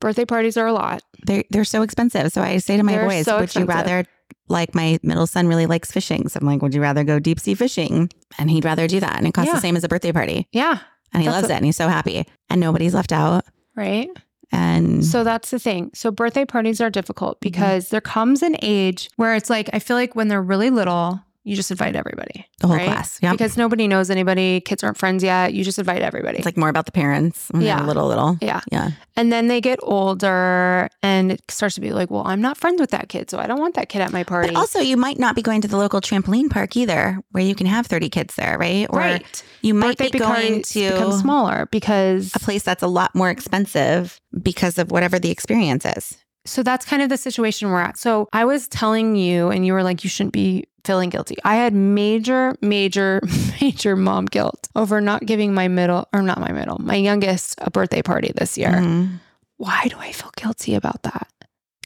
[SPEAKER 2] Birthday parties are a lot.
[SPEAKER 1] They're they're so expensive. So I say to my
[SPEAKER 2] They're
[SPEAKER 1] boys,
[SPEAKER 2] so
[SPEAKER 1] "Would
[SPEAKER 2] expensive.
[SPEAKER 1] you rather?" Like my middle son really likes fishing, so I'm like, "Would you rather go deep sea fishing?" And he'd rather do that, and it costs
[SPEAKER 2] Yeah.
[SPEAKER 1] the same as a birthday party,
[SPEAKER 2] Yeah.
[SPEAKER 1] and he loves
[SPEAKER 2] a-
[SPEAKER 1] it, and he's so happy, and nobody's left out,
[SPEAKER 2] Right.
[SPEAKER 1] and
[SPEAKER 2] So that's the thing. So birthday parties are difficult
[SPEAKER 1] Mm-hmm.
[SPEAKER 2] because there comes an age where it's like, I feel like when they're really little, you just invite everybody.
[SPEAKER 1] the whole
[SPEAKER 2] right?
[SPEAKER 1] class, yeah.
[SPEAKER 2] Because nobody knows anybody, kids aren't friends yet. You just invite everybody.
[SPEAKER 1] It's like more about the parents
[SPEAKER 2] Yeah.
[SPEAKER 1] little, little.
[SPEAKER 2] yeah.
[SPEAKER 1] Yeah.
[SPEAKER 2] And then they get older and it starts to be like, well, I'm not friends with that kid. So I don't want that kid at my party.
[SPEAKER 1] But also, you might not be going to the local trampoline park either, where you can have 30 kids there, right? Or
[SPEAKER 2] right.
[SPEAKER 1] you might
[SPEAKER 2] Birthday
[SPEAKER 1] be going to
[SPEAKER 2] become smaller because
[SPEAKER 1] a place that's a lot more expensive because of whatever the experience is.
[SPEAKER 2] So that's kind of the situation we're at. So I was telling you, and you were like, you shouldn't be feeling guilty. I had major, major, major mom guilt over not giving my middle, or not my middle, my youngest a birthday party this year.
[SPEAKER 1] Mhm.
[SPEAKER 2] Why do I feel guilty about that?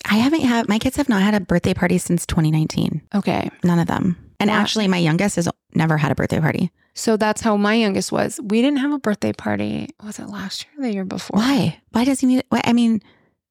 [SPEAKER 1] I haven't had my kids have not had a birthday party since 2019.
[SPEAKER 2] Okay.
[SPEAKER 1] None of them. And
[SPEAKER 2] Wow.
[SPEAKER 1] actually, my youngest has never had a birthday party.
[SPEAKER 2] So that's how my youngest was. We didn't have a birthday party. Was it last year or the year before?
[SPEAKER 1] Why? Why does he need? Why, I mean,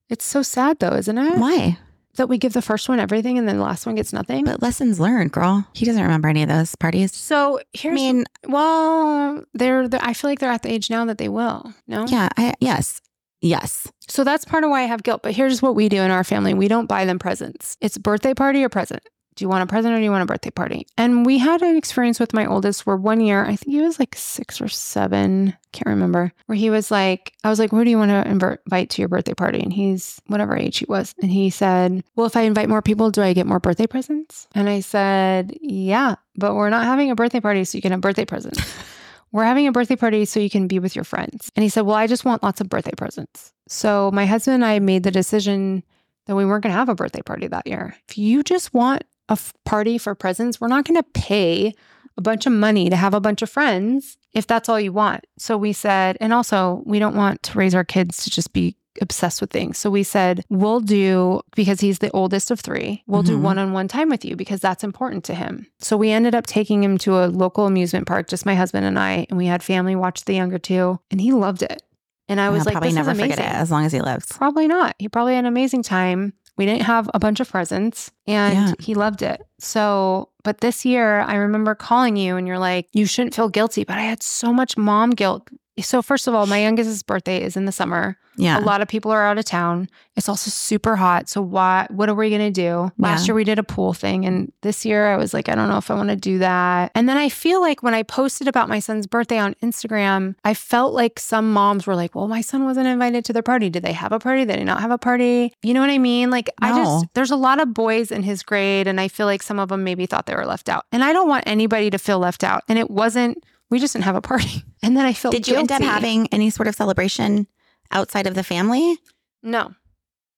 [SPEAKER 2] It's so sad though, isn't it?
[SPEAKER 1] why?
[SPEAKER 2] That we give the first one everything and then the last one gets nothing.
[SPEAKER 1] But lessons learned, girl. He doesn't remember any of those parties.
[SPEAKER 2] so here's.
[SPEAKER 1] I mean,
[SPEAKER 2] well, they're, they're I feel like they're at the age now that they will. No?
[SPEAKER 1] yeah, I, yes, yes.
[SPEAKER 2] So that's part of why I have guilt. But here's what we do in our family we don't buy them presents. It's birthday party or present. Do you want a present or do you want a birthday party? And we had an experience with my oldest where one year, I think he was like six or seven, can't remember, where he was like, I was like, who do you want to invite to your birthday party? And he's whatever age he was. And he said, Well, if I invite more people, do I get more birthday presents? And I said, Yeah, but we're not having a birthday party so you can have birthday presents. We're having a birthday party so you can be with your friends. And he said, Well, I just want lots of birthday presents. So my husband and I made the decision that we weren't going to have a birthday party that year. If you just want a f- party for presents, we're not going to pay a bunch of money to have a bunch of friends if that's all you want. So we said, and also we don't want to raise our kids to just be obsessed with things. So we said, we'll do, because he's the oldest of three, we'll do
[SPEAKER 1] Mhm.
[SPEAKER 2] one on one time with you because that's important to him. So we ended up taking him to a local amusement park, just my husband and I, and we had family watch the younger two, and he loved it. And I was
[SPEAKER 1] I'll
[SPEAKER 2] like,
[SPEAKER 1] probably
[SPEAKER 2] this
[SPEAKER 1] never forget it as long as he lives.
[SPEAKER 2] Probably not. He probably had an amazing time. We didn't have a bunch of presents and
[SPEAKER 1] Yeah.
[SPEAKER 2] he loved it. So, but this year I remember calling you and you're like, you shouldn't feel guilty, but I had so much mom guilt. So, first of all, my youngest's birthday is in the summer.
[SPEAKER 1] Yeah.
[SPEAKER 2] A lot of people are out of town. It's also super hot. So, why, what are we going to do? Last
[SPEAKER 1] Yeah.
[SPEAKER 2] year we did a pool thing. And this year I was like, I don't know if I want to do that. And then I feel like when I posted about my son's birthday on Instagram, I felt like some moms were like, well, my son wasn't invited to their party. Did they have a party? They Did they not have a party? You know what I mean? Like, I just, there's a lot of boys in his grade. And I feel like some of them maybe thought they were left out. And I don't want anybody to feel left out. And it wasn't, we just didn't have a party. And then I felt
[SPEAKER 1] Did you end up having any sort of celebration outside of the family?
[SPEAKER 2] No.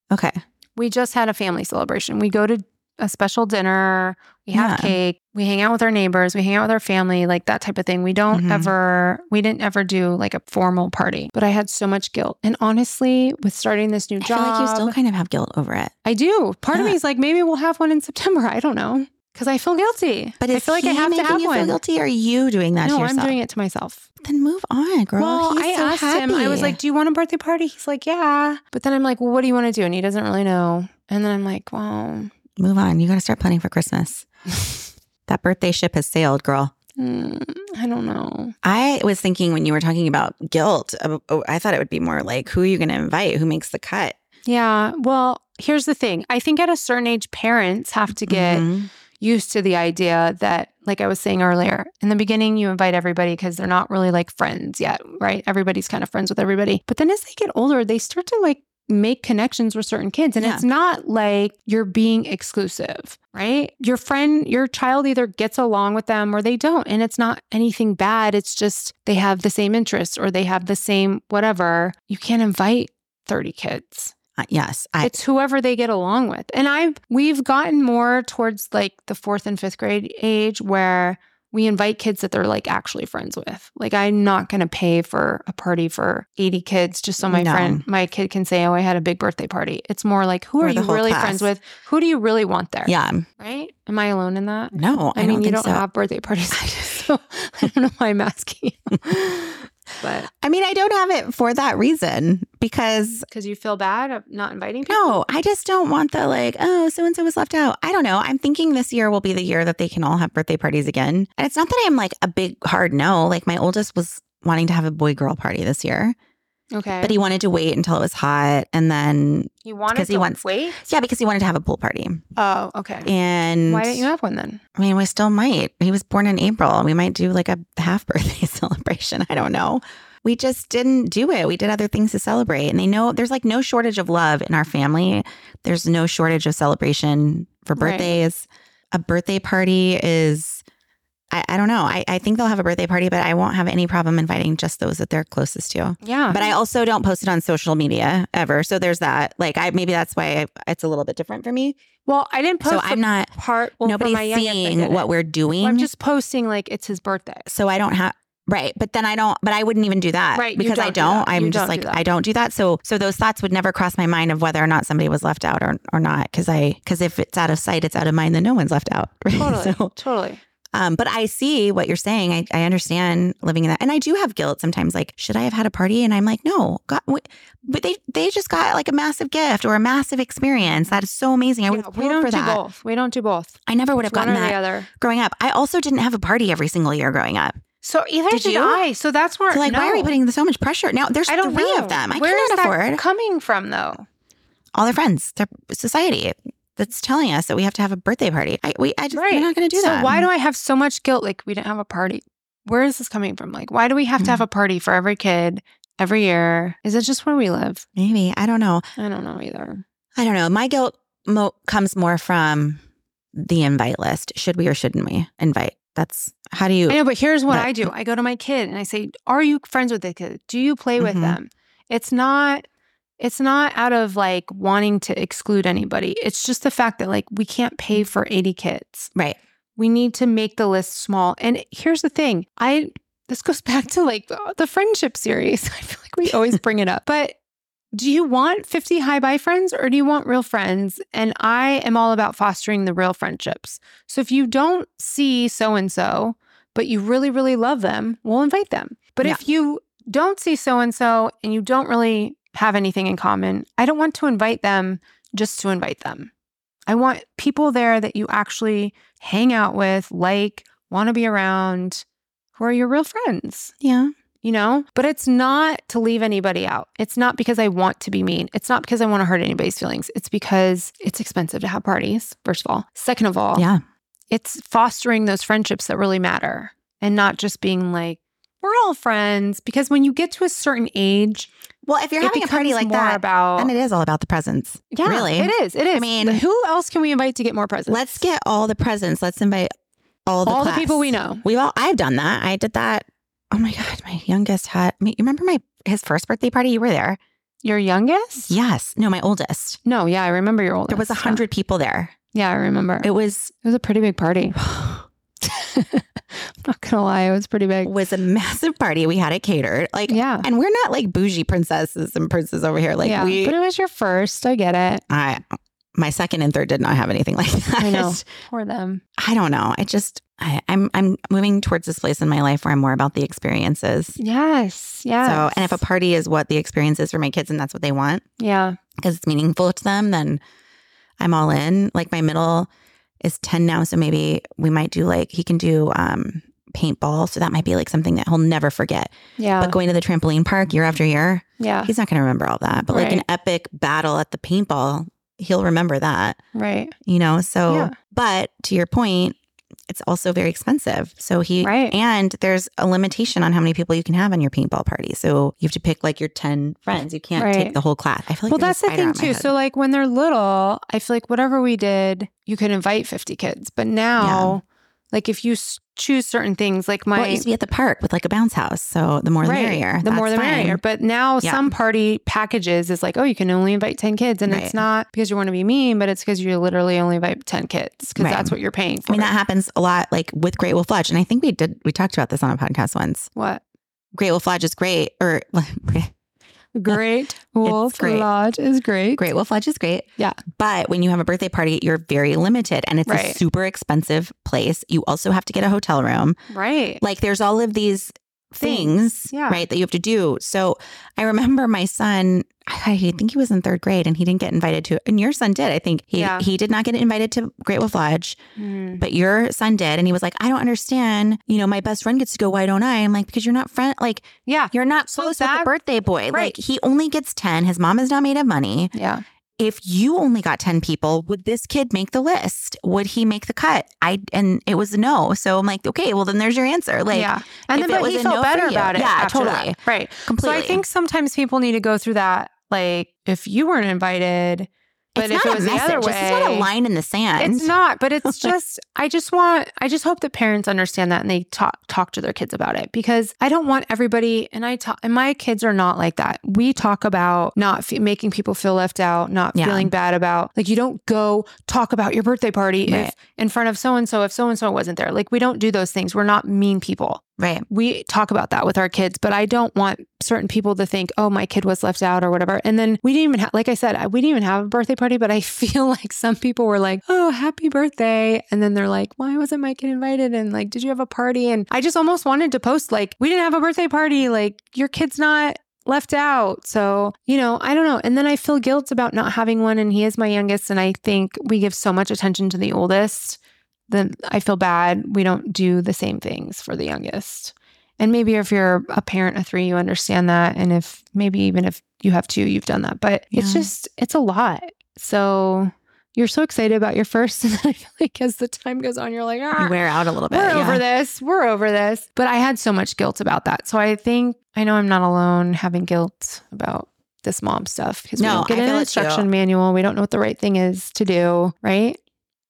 [SPEAKER 1] Okay.
[SPEAKER 2] We just had a family celebration. We go to a special dinner. We have
[SPEAKER 1] Yeah.
[SPEAKER 2] cake. We hang out with our neighbors. We hang out with our family, like that type of thing. We don't
[SPEAKER 1] Mhm.
[SPEAKER 2] ever, we didn't ever do like a formal party. But I had so much guilt. And honestly, with starting this new
[SPEAKER 1] I
[SPEAKER 2] job,
[SPEAKER 1] feel like you still kind of have guilt over it.
[SPEAKER 2] I do. Part of me is like, maybe we'll have one in September. I don't know. Because I feel guilty.
[SPEAKER 1] But
[SPEAKER 2] I feel like I have to have
[SPEAKER 1] you
[SPEAKER 2] one.
[SPEAKER 1] feel guilty? Or are you doing that
[SPEAKER 2] no, I'm doing it to myself.
[SPEAKER 1] Then move on, girl.
[SPEAKER 2] Well,
[SPEAKER 1] He's
[SPEAKER 2] I
[SPEAKER 1] so
[SPEAKER 2] asked him, I was like, Do you want a birthday party? He's like, Yeah. But then I'm like, Well, what do you want to do? And he doesn't really know. And then I'm like, Well,
[SPEAKER 1] move on. You got to start planning for Christmas. that birthday ship has sailed, girl.
[SPEAKER 2] mm, I don't know.
[SPEAKER 1] I was thinking when you were talking about guilt, oh, I thought it would be more like who are you going to invite? Who makes the cut?
[SPEAKER 2] Yeah. Well, here's the thing I think at a certain age, parents have to get
[SPEAKER 1] Mhm.
[SPEAKER 2] Used to the idea that, like I was saying earlier, in the beginning, you invite everybody because they're not really like friends yet, right? Everybody's kind of friends with everybody. But then as they get older, they start to like make connections with certain kids. And
[SPEAKER 1] Yeah.
[SPEAKER 2] it's not like you're being exclusive, right? Your friend, your child either gets along with them or they don't. And it's not anything bad. It's just they have the same interests or they have the same whatever. You can't invite 30 kids
[SPEAKER 1] Uh, yes, I,
[SPEAKER 2] it's whoever they get along with. And I've we've gotten more towards like the fourth and fifth grade age where we invite kids that they're like actually friends with. Like I'm not gonna pay for a party for 80 kids just so my
[SPEAKER 1] No.
[SPEAKER 2] friend my kid can say, Oh, I had a big birthday party. It's more like who
[SPEAKER 1] Or
[SPEAKER 2] are you really
[SPEAKER 1] class.
[SPEAKER 2] friends with? Who do you really want there?
[SPEAKER 1] yeah.
[SPEAKER 2] Right? Am I alone in that?
[SPEAKER 1] No, I,
[SPEAKER 2] I, mean,
[SPEAKER 1] don't
[SPEAKER 2] you don't
[SPEAKER 1] so.
[SPEAKER 2] have birthday parties, i so I don't know why I'm asking you. but
[SPEAKER 1] I mean, I don't have it for that reason because
[SPEAKER 2] because you feel bad of not inviting people.
[SPEAKER 1] no, I just don't want the like, oh, so and so was left out. I don't know. I'm thinking this year will be the year that they can all have birthday parties again. And it's not that I'm like a big hard no. Like my oldest was wanting to have a boy girl party this year,
[SPEAKER 2] Okay.
[SPEAKER 1] but he wanted to wait until it was hot. And then,
[SPEAKER 2] he wanted
[SPEAKER 1] 'cause he
[SPEAKER 2] to
[SPEAKER 1] wants-
[SPEAKER 2] wait.
[SPEAKER 1] yeah, because he wanted to have a pool party.
[SPEAKER 2] Oh, okay.
[SPEAKER 1] And
[SPEAKER 2] Why didn't you have one then?
[SPEAKER 1] I mean, we still might. He was born in April. We might do like a half birthday celebration. I don't know. We just didn't do it. We did other things to celebrate. And they know there's like no shortage of love in our family. There's no shortage of celebration for
[SPEAKER 2] Right.
[SPEAKER 1] birthdays. A birthday party is, I, I don't know. I, I think they'll have a birthday party, but I won't have any problem inviting just those that they're closest to.
[SPEAKER 2] Yeah.
[SPEAKER 1] But I also don't post it on social media ever. So there's that. Like, I maybe that's why I, it's a little bit different for me.
[SPEAKER 2] well, I didn't post
[SPEAKER 1] so I'm not,
[SPEAKER 2] part. Well,
[SPEAKER 1] nobody's seeing what we're doing.
[SPEAKER 2] Well, I'm just posting like it's his birthday.
[SPEAKER 1] so I don't have right, but then I don't. But I wouldn't even do that,
[SPEAKER 2] Right,
[SPEAKER 1] Because I
[SPEAKER 2] don't do
[SPEAKER 1] don't.
[SPEAKER 2] that.
[SPEAKER 1] I'm
[SPEAKER 2] You
[SPEAKER 1] just
[SPEAKER 2] don't
[SPEAKER 1] like. I don't do that. So so those thoughts would never cross my mind of whether or not somebody was left out or or not. Because I because if it's out of sight, it's out of mind. Then no one's left out. right?
[SPEAKER 2] Totally.
[SPEAKER 1] So,
[SPEAKER 2] totally.
[SPEAKER 1] Um, but I see what you're saying. I, I understand living in that, and I do have guilt sometimes. Like, should I have had a party? And I'm like, no, God, but they they just got like a massive gift or a massive experience. That is so amazing. I would
[SPEAKER 2] Yeah,
[SPEAKER 1] have
[SPEAKER 2] we don't
[SPEAKER 1] for
[SPEAKER 2] do
[SPEAKER 1] that.
[SPEAKER 2] both. We don't do both.
[SPEAKER 1] I never would have gotten that
[SPEAKER 2] other.
[SPEAKER 1] growing up. I also didn't have a party every single year growing up.
[SPEAKER 2] So either
[SPEAKER 1] Did
[SPEAKER 2] did,
[SPEAKER 1] you?
[SPEAKER 2] I. So that's where
[SPEAKER 1] So like, why are we
[SPEAKER 2] no.
[SPEAKER 1] putting so much pressure? Now there's three
[SPEAKER 2] know.
[SPEAKER 1] of them. I can't afford.
[SPEAKER 2] Where is
[SPEAKER 1] cannot
[SPEAKER 2] that
[SPEAKER 1] afford
[SPEAKER 2] coming from though.
[SPEAKER 1] all their friends. Their society that's telling us that we have to have a birthday party. I we I just we're not going to do
[SPEAKER 2] so
[SPEAKER 1] that.
[SPEAKER 2] why do I have so much guilt? Like we didn't have a party. Where is this coming from? Like why do we have to have a party for every kid every year? Is it just where we live?
[SPEAKER 1] Maybe I don't know.
[SPEAKER 2] I don't know either.
[SPEAKER 1] I don't know. My guilt mo- comes more from the invite list. Should we or shouldn't we invite? That's how do you?
[SPEAKER 2] I know, but here's what
[SPEAKER 1] But-
[SPEAKER 2] I do. I go to my kid and I say, "Are you friends with the kid? Do you play with
[SPEAKER 1] Mhm.
[SPEAKER 2] them?" It's not it's not out of like wanting to exclude anybody. It's just the fact that like we can't pay for 80 kids.
[SPEAKER 1] Right.
[SPEAKER 2] We need to make the list small. And here's the thing. I this goes back to like the friendship series. I feel like we always bring it up. But do you want 50 hi bye friends or do you want real friends? And I am all about fostering the real friendships. So if you don't see so and so, but you really, really love them, we'll invite them. But
[SPEAKER 1] Yeah.
[SPEAKER 2] if you don't see so and so and you don't really have anything in common, I don't want to invite them just to invite them. I want people there that you actually hang out with, like, want to be around, who are your real friends
[SPEAKER 1] Yeah.
[SPEAKER 2] you know? But it's not to leave anybody out. It's not because I want to be mean. It's not because I want to hurt anybody's feelings. It's because it's expensive to have parties, first of all. Second of all,
[SPEAKER 1] Yeah.
[SPEAKER 2] it's fostering those friendships that really matter and not just being like, we're all friends. Because when you get to a certain age,
[SPEAKER 1] Well, if you're having a party like that,
[SPEAKER 2] about
[SPEAKER 1] then it is all about the presents.
[SPEAKER 2] yeah,
[SPEAKER 1] really.
[SPEAKER 2] it is. It is.
[SPEAKER 1] I mean-
[SPEAKER 2] who else can we invite to get more presents?
[SPEAKER 1] Let's get all the presents. Let's invite all the
[SPEAKER 2] all the people we know.
[SPEAKER 1] We've all. I've done that. I did that. Oh my god, my youngest had. You remember my his first birthday party? You were there.
[SPEAKER 2] Your youngest?
[SPEAKER 1] Yes. No, my oldest.
[SPEAKER 2] No, yeah, I remember your oldest.
[SPEAKER 1] There was a
[SPEAKER 2] Yeah.
[SPEAKER 1] hundred people there.
[SPEAKER 2] Yeah, I remember. It, was.
[SPEAKER 1] It was
[SPEAKER 2] a pretty big party. I'm not gonna lie, it was pretty big.
[SPEAKER 1] It was a massive party. We had it catered. Like
[SPEAKER 2] Yeah.
[SPEAKER 1] and we're not like bougie princesses and princes over here. Like
[SPEAKER 2] yeah.
[SPEAKER 1] we
[SPEAKER 2] but it was your first. I get it.
[SPEAKER 1] I my second and third did not have anything like that.
[SPEAKER 2] I know. For them.
[SPEAKER 1] I don't know. I just I, I'm I'm moving towards this place in my life where I'm more about the experiences.
[SPEAKER 2] Yes. Yeah.
[SPEAKER 1] So, and if a party is what the experience is for my kids and that's what they want
[SPEAKER 2] yeah.
[SPEAKER 1] because it's meaningful to them, then I'm all in. Like my middle is 10 now, so maybe we might do like he can do um paintball, so that might be like something that he'll never forget.
[SPEAKER 2] Yeah.
[SPEAKER 1] But going to the trampoline park year after year,
[SPEAKER 2] yeah.
[SPEAKER 1] he's not going to remember all that. But like an epic battle at the paintball, he'll remember that,
[SPEAKER 2] Right.
[SPEAKER 1] you know? So,
[SPEAKER 2] Yeah.
[SPEAKER 1] but to your point, it's also very expensive. So he,
[SPEAKER 2] Right.
[SPEAKER 1] and there's a limitation on how many people you can have on your paintball party. So you have to pick like your 10 friends. You can't
[SPEAKER 2] Right.
[SPEAKER 1] take the whole class. I feel like
[SPEAKER 2] well, that's the thing too.
[SPEAKER 1] head.
[SPEAKER 2] So, like when they're little, I feel like whatever we did, you could invite 50 kids. But now, like if you s- choose certain things, like my
[SPEAKER 1] well, it used to be at the park with like a bounce house. So the more the
[SPEAKER 2] Right.
[SPEAKER 1] merrier.
[SPEAKER 2] The more the
[SPEAKER 1] fine.
[SPEAKER 2] merrier. But now
[SPEAKER 1] Yeah.
[SPEAKER 2] some party packages is like, oh, you can only invite 10 kids. And
[SPEAKER 1] Right.
[SPEAKER 2] it's not because you want to be mean, but it's because you literally only invite 10 kids because
[SPEAKER 1] Right.
[SPEAKER 2] that's what you're paying for.
[SPEAKER 1] I mean, that happens a lot like with Great Wolf Lodge. And I think we did, we talked about this on a podcast once.
[SPEAKER 2] what?
[SPEAKER 1] Great Wolf Lodge is great, or
[SPEAKER 2] Great Wolf
[SPEAKER 1] great.
[SPEAKER 2] Lodge is great.
[SPEAKER 1] Great Wolf Lodge is great.
[SPEAKER 2] Yeah.
[SPEAKER 1] But when you have a birthday party, you're very limited and it's a super expensive place. You also have to get a hotel room.
[SPEAKER 2] Right.
[SPEAKER 1] Like there's all of these things,
[SPEAKER 2] yeah.
[SPEAKER 1] right, that you have to do. So I remember my son, I think he was in third grade and he didn't get invited to, and your son did. I think he,
[SPEAKER 2] Yeah.
[SPEAKER 1] he did not get invited to Great Wolf Lodge,
[SPEAKER 2] Mm.
[SPEAKER 1] but your son did. And he was like, I don't understand. You know, my best friend gets to go. Why don't I? I'm like, because you're not friend, like,
[SPEAKER 2] Yeah.
[SPEAKER 1] you're not
[SPEAKER 2] So
[SPEAKER 1] close with the birthday boy.
[SPEAKER 2] Right.
[SPEAKER 1] Like he only gets 10. His mom is not made of money
[SPEAKER 2] Yeah.
[SPEAKER 1] If you only got 10 people, would this kid make the list? Would he make the cut? I and it was a no. So I'm like, okay, well then there's your answer. Like
[SPEAKER 2] yeah. And then but he felt
[SPEAKER 1] no
[SPEAKER 2] better about it.
[SPEAKER 1] Yeah, totally.
[SPEAKER 2] that. Right.
[SPEAKER 1] completely.
[SPEAKER 2] So I think sometimes people need to go through that. Like if you weren't invited, but
[SPEAKER 1] it's
[SPEAKER 2] if
[SPEAKER 1] not
[SPEAKER 2] it was
[SPEAKER 1] a
[SPEAKER 2] the other way,
[SPEAKER 1] It's not a line in the sand.
[SPEAKER 2] It's not, but it's just I just want I just hope that parents understand that and they talk talk to their kids about it because I don't want everybody and I talk and my kids are not like that. We talk about not fe- making people feel left out, not
[SPEAKER 1] Yeah.
[SPEAKER 2] feeling bad about like you don't go talk about your birthday party
[SPEAKER 1] Right.
[SPEAKER 2] if in front of so and so if so and so wasn't there. Like we don't do those things. We're not mean people
[SPEAKER 1] right.
[SPEAKER 2] we talk about that with our kids, but I don't want certain people to think, oh, my kid was left out or whatever. And then we didn't even have, like I said, we didn't even have a birthday party, but I feel like some people were like, oh, happy birthday. And then they're like, why wasn't my kid invited? And like, did you have a party? And I just almost wanted to post, like, we didn't have a birthday party. Like, your kid's not left out. So, you know, I don't know. And then I feel guilt about not having one. And he is my youngest. And I think we give so much attention to the oldest then I feel bad we don't do the same things for the youngest. And maybe if you're a parent of three, you understand that. And if maybe even if you have two, you've done that. But it's just, it's a lot. So you're so excited about your first. And then I feel like as the time goes on, you're like, ah, You
[SPEAKER 1] wear out a little bit.
[SPEAKER 2] we're
[SPEAKER 1] yeah.
[SPEAKER 2] over this. We're over this. But I had so much guilt about that. So I think, I know I'm not alone having guilt about this mom stuff because we
[SPEAKER 1] No,
[SPEAKER 2] don't get
[SPEAKER 1] I
[SPEAKER 2] an instruction manual. We don't know what the right thing is to do, right?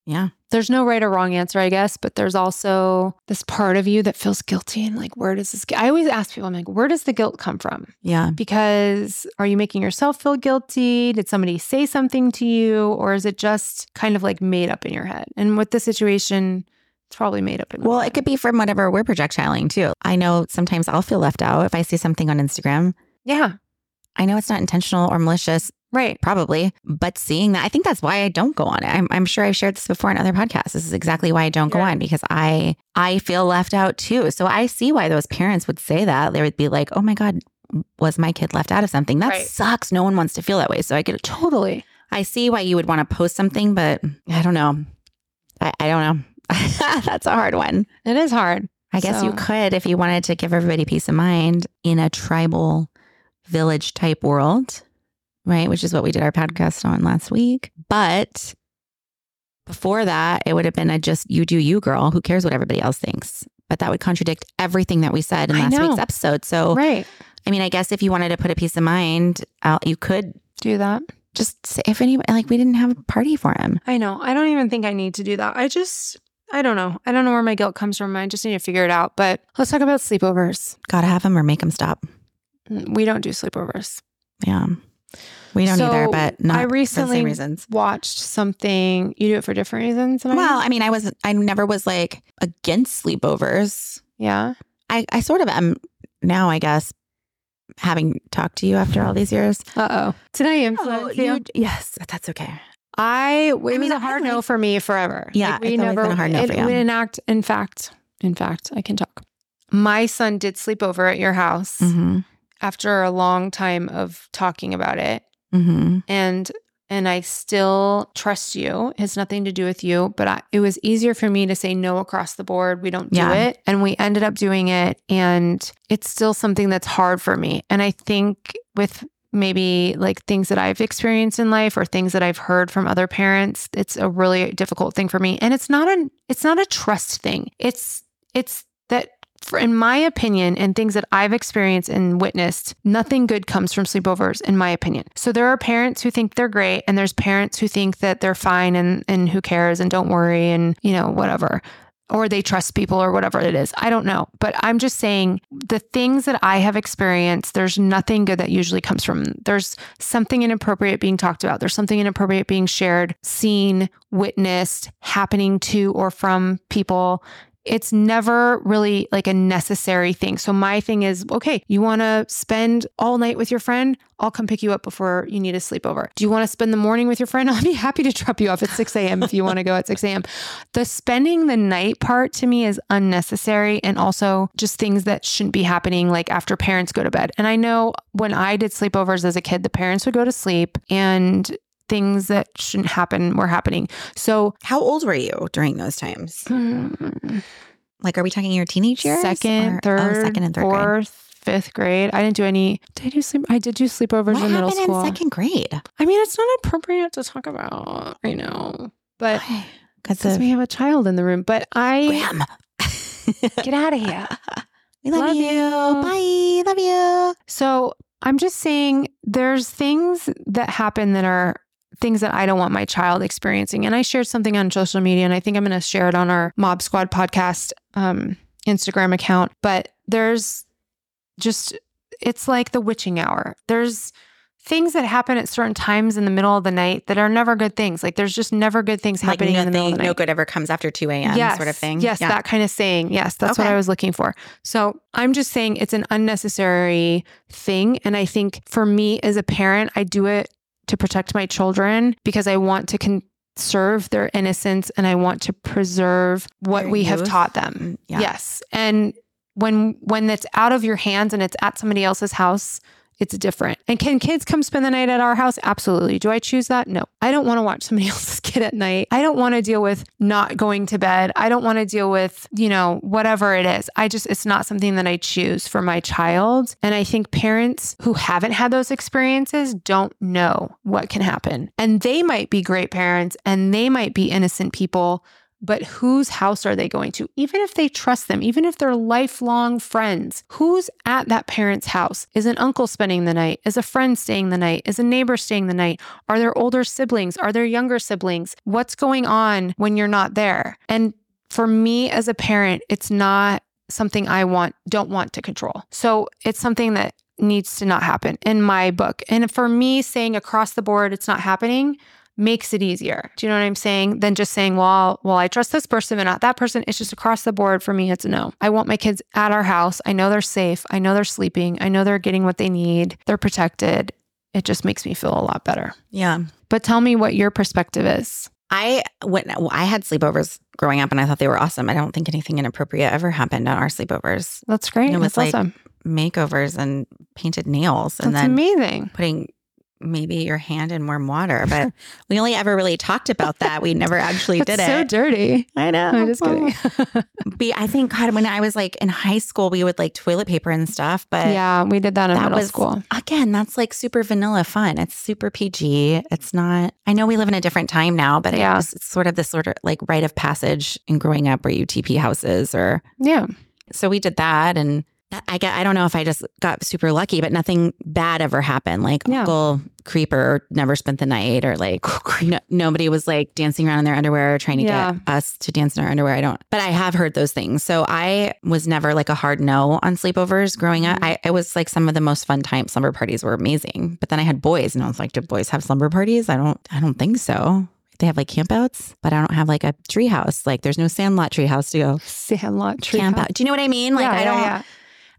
[SPEAKER 1] Yeah.
[SPEAKER 2] there's no right or wrong answer, I guess, but there's also this part of you that feels guilty and like, where does this? I always ask people, I'm like, where does the guilt come from?
[SPEAKER 1] Yeah.
[SPEAKER 2] Because are you making yourself feel guilty? Did somebody say something to you, or is it just kind of like made up in your head? And with the situation, it's probably made up in.
[SPEAKER 1] Well,
[SPEAKER 2] head.
[SPEAKER 1] it could be from whatever we're projectiling too. I know sometimes I'll feel left out if I see something on Instagram.
[SPEAKER 2] yeah,
[SPEAKER 1] I know it's not intentional or malicious,
[SPEAKER 2] right,
[SPEAKER 1] probably, but seeing that, I think that's why I don't go on it. I'm, I'm sure I've shared this before in other podcasts. This is exactly why I don't go on because I I feel left out too. So I see why those parents would say that. They would be like, "Oh my god, was my kid left out of something?" That
[SPEAKER 2] Right.
[SPEAKER 1] sucks. No one wants to feel that way. So I could
[SPEAKER 2] totally.
[SPEAKER 1] I see why you would want to post something, but I don't know. I, I don't know. that's a hard one.
[SPEAKER 2] It is hard.
[SPEAKER 1] I guess you could if you wanted to give everybody peace of mind in a tribal village type world, right? Which is what we did our podcast on last week. But before that, it would have been a just you do you, girl. Who cares what everybody else thinks? But that would contradict everything that we said in last week's episode. So,
[SPEAKER 2] Right.
[SPEAKER 1] I mean, I guess if you wanted to put a peace of mind, out, you could
[SPEAKER 2] Do that.
[SPEAKER 1] just say if any like we didn't have a party for him.
[SPEAKER 2] I know. I don't even think I need to do that. I just, I don't know. I don't know where my guilt comes from. I just need to figure it out. But let's talk about sleepovers.
[SPEAKER 1] Gotta have him or make him stop.
[SPEAKER 2] Mm, we don't do sleepovers.
[SPEAKER 1] Yeah. We don't
[SPEAKER 2] So,
[SPEAKER 1] either, but not
[SPEAKER 2] I
[SPEAKER 1] for the
[SPEAKER 2] recently
[SPEAKER 1] same reasons.
[SPEAKER 2] watched something. You do it for different reasons. than I?
[SPEAKER 1] Well, I mean, I was I never was like against sleepovers.
[SPEAKER 2] yeah.
[SPEAKER 1] I I sort of am now, I guess, having talked to you after all these years.
[SPEAKER 2] Uh oh. Did I influence you?
[SPEAKER 1] yes, that's okay.
[SPEAKER 2] I it was
[SPEAKER 1] mean,
[SPEAKER 2] a hard
[SPEAKER 1] I
[SPEAKER 2] no for me forever.
[SPEAKER 1] Yeah,
[SPEAKER 2] we
[SPEAKER 1] it's always
[SPEAKER 2] never
[SPEAKER 1] been a hard no
[SPEAKER 2] it,
[SPEAKER 1] for you.
[SPEAKER 2] we enact. In fact, in fact, I can talk. My son did sleep over at your house
[SPEAKER 1] Mm-hmm.
[SPEAKER 2] after a long time of talking about it,
[SPEAKER 1] Mm-hmm.
[SPEAKER 2] and and I still trust you. It has nothing to do with you, but I, it was easier for me to say no across the board. We don't do
[SPEAKER 1] Yeah.
[SPEAKER 2] it, and we ended up doing it, and it's still something that's hard for me. And I think with maybe like things that I've experienced in life or things that I've heard from other parents, it's a really difficult thing for me. And it's not a it's not a trust thing. It's it's that for, in my opinion and things that I've experienced and witnessed, nothing good comes from sleepovers in my opinion. So there are parents who think they're great and there's parents who think that they're fine and and who cares and don't worry and you know whatever or they trust people or whatever it is. I don't know. But I'm just saying the things that I have experienced, there's nothing good that usually comes from. There's something inappropriate being talked about. There's something inappropriate being shared, seen, witnessed, happening to or from people. It's never really like a necessary thing. So my thing is, okay, you want to spend all night with your friend? I'll come pick you up before you need a sleepover. Do you want to spend the morning with your friend? I'll be happy to drop you off at 6 a.m. if you want to go at 6 a.m. The spending the night part to me is unnecessary and also just things that shouldn't be happening like after parents go to bed. And I know when I did sleepovers as a kid, the parents would go to sleep and things that shouldn't happen were happening. So,
[SPEAKER 1] How old were you during those times? Hmm. Like, are we talking your teenage years?
[SPEAKER 2] second,
[SPEAKER 1] or- oh,
[SPEAKER 2] third,
[SPEAKER 1] oh, second and third grade.
[SPEAKER 2] fourth, fifth grade. I didn't do any. Did I do sleep? I did do sleepovers
[SPEAKER 1] What
[SPEAKER 2] in middle school.
[SPEAKER 1] in second grade?
[SPEAKER 2] I mean, it's not appropriate to talk about right now, but
[SPEAKER 1] Because
[SPEAKER 2] we have a child in the room. But I get out of here.
[SPEAKER 1] we love,
[SPEAKER 2] Love
[SPEAKER 1] you.
[SPEAKER 2] you.
[SPEAKER 1] Bye. Love you.
[SPEAKER 2] So I'm just saying there's things that happen that are things that I don't want my child experiencing. And I shared something on social media, and I think I'm going to share it on our Mob Squad podcast um, Instagram account. But there's just, it's like the witching hour. There's things that happen at certain times in the middle of the night that are never good things. Like there's just never good things
[SPEAKER 1] Like
[SPEAKER 2] happening in the middle of the night.
[SPEAKER 1] no good ever comes after 2 a.m.
[SPEAKER 2] Yes,
[SPEAKER 1] sort of thing.
[SPEAKER 2] Yes,
[SPEAKER 1] Yeah.
[SPEAKER 2] that kind of saying. Yes, that's what I was looking for. So I'm just saying it's an unnecessary thing. And I think for me as a parent, I do it to protect my children because I want to conserve their innocence and I want to preserve what
[SPEAKER 1] Their
[SPEAKER 2] we have taught them.
[SPEAKER 1] Mm, yeah.
[SPEAKER 2] Yes. And when when it's out of your hands and it's at somebody else's house, it's different. And can kids come spend the night at our house? Absolutely. Do I choose that? No. I don't want to watch somebody else's kid at night. I don't want to deal with not going to bed. I don't want to deal with, you know, whatever it is. I just, it's not something that I choose for my child. And I think parents who haven't had those experiences don't know what can happen. And they might be great parents and they might be innocent people but whose house are they going to? Even if they trust them, even if they're lifelong friends, who's at that parent's house? Is an uncle spending the night? Is a friend staying the night? Is a neighbor staying the night? Are there older siblings? Are there younger siblings? What's going on when you're not there? And for me as a parent, it's not something I want, don't want to control. So it's something that needs to not happen in my book. And for me, saying across the board, it's not happening makes it easier. Do you know what I'm saying? Than just saying, well, well, I trust this person but not that person. It's just across the board for me. It's a no. I want my kids at our house. I know they're safe. I know they're sleeping. I know they're getting what they need. They're protected. It just makes me feel a lot better.
[SPEAKER 1] Yeah.
[SPEAKER 2] But tell me what your perspective is.
[SPEAKER 1] I went, I had sleepovers growing up and I thought they were awesome. I don't think anything inappropriate ever happened on our sleepovers.
[SPEAKER 2] That's great.
[SPEAKER 1] It was
[SPEAKER 2] That's
[SPEAKER 1] like
[SPEAKER 2] awesome.
[SPEAKER 1] Makeovers and painted nails and
[SPEAKER 2] That's
[SPEAKER 1] then
[SPEAKER 2] amazing.
[SPEAKER 1] putting maybe your hand in warm water. But we only ever really talked about that. We never actually did
[SPEAKER 2] so
[SPEAKER 1] it.
[SPEAKER 2] dirty.
[SPEAKER 1] I know.
[SPEAKER 2] I'm just kidding.
[SPEAKER 1] Be, I think, God, when I was like in high school, we would like toilet paper and stuff. But
[SPEAKER 2] yeah, we did that in
[SPEAKER 1] that
[SPEAKER 2] middle
[SPEAKER 1] was
[SPEAKER 2] school.
[SPEAKER 1] again, that's like super vanilla fun. It's super PG. It's not. I know we live in a different time now, but
[SPEAKER 2] Yeah.
[SPEAKER 1] it's, it's sort of this sort of like rite of passage in growing up where you TP houses or
[SPEAKER 2] Yeah.
[SPEAKER 1] so we did that and I get, I don't know if I just got super lucky, but nothing bad ever happened. Like
[SPEAKER 2] Yeah.
[SPEAKER 1] Uncle Creeper never spent the night, or like no, nobody was like dancing around in their underwear trying to
[SPEAKER 2] Yeah.
[SPEAKER 1] get us to dance in our underwear. I don't, but I have heard those things. So I was never like a hard no on sleepovers growing up.
[SPEAKER 2] Mhm.
[SPEAKER 1] I it was like some of the most fun time slumber parties were amazing. But then I had boys, and I was like, do boys have slumber parties? I don't, I don't think so. They have like campouts, but I don't have like a tree house. Like there's no sandlot tree house to go
[SPEAKER 2] Sandlot tree.
[SPEAKER 1] camp out. Do you know what I mean? Like
[SPEAKER 2] yeah,
[SPEAKER 1] I don't
[SPEAKER 2] yeah.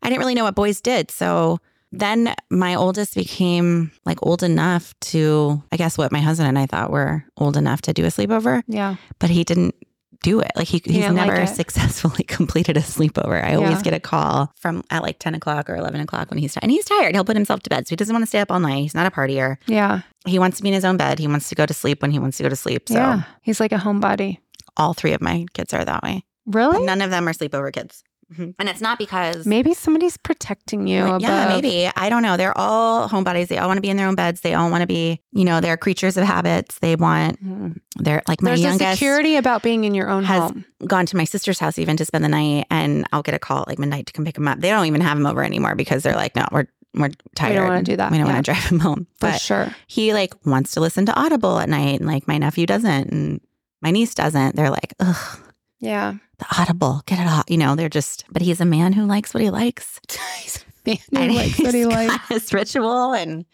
[SPEAKER 1] I didn't really know what boys did. So then my oldest became like old enough to I guess what my husband and I thought were old enough to do a sleepover,
[SPEAKER 2] Yeah.
[SPEAKER 1] but he didn't do it. Like he, he's
[SPEAKER 2] didn't like
[SPEAKER 1] never successfully completed a sleepover. I always get a call from at like 10 o'clock or 11 o'clock when he's tired. And he's tired. He'll put himself to bed. So he doesn't want to stay up all night. He's not a partier.
[SPEAKER 2] Yeah.
[SPEAKER 1] He wants to be in his own bed. He wants to go to sleep when he wants to go to sleep. So
[SPEAKER 2] yeah. He's like a homebody.
[SPEAKER 1] all three of my kids are that way.
[SPEAKER 2] Really?
[SPEAKER 1] None of them are sleepover kids. Mhm. And it's not because
[SPEAKER 2] Maybe somebody's protecting you.
[SPEAKER 1] Yeah, maybe. I don't know. They're all homebodies. They all want to be in their own beds. They all want to be, you know, they're creatures of habits. They want,
[SPEAKER 2] Mhm.
[SPEAKER 1] they're like my
[SPEAKER 2] There's a
[SPEAKER 1] youngest
[SPEAKER 2] security about being in your own
[SPEAKER 1] has
[SPEAKER 2] home.
[SPEAKER 1] gone to my sister's house even to spend the night and I'll get a call at like midnight to come pick him up. They don't even have him over anymore because they're like, no, we're, we're tired.
[SPEAKER 2] We don't want to do that.
[SPEAKER 1] We don't
[SPEAKER 2] yeah,
[SPEAKER 1] want to drive him home.
[SPEAKER 2] for sure.
[SPEAKER 1] he like wants to listen to Audible at night and like my nephew doesn't and my niece doesn't. They're like, ugh,
[SPEAKER 2] Yeah.
[SPEAKER 1] The Audible, get it off. You know, they're just, but he's a man who likes what he likes.
[SPEAKER 2] He
[SPEAKER 1] And
[SPEAKER 2] likes what he likes.
[SPEAKER 1] His ritual and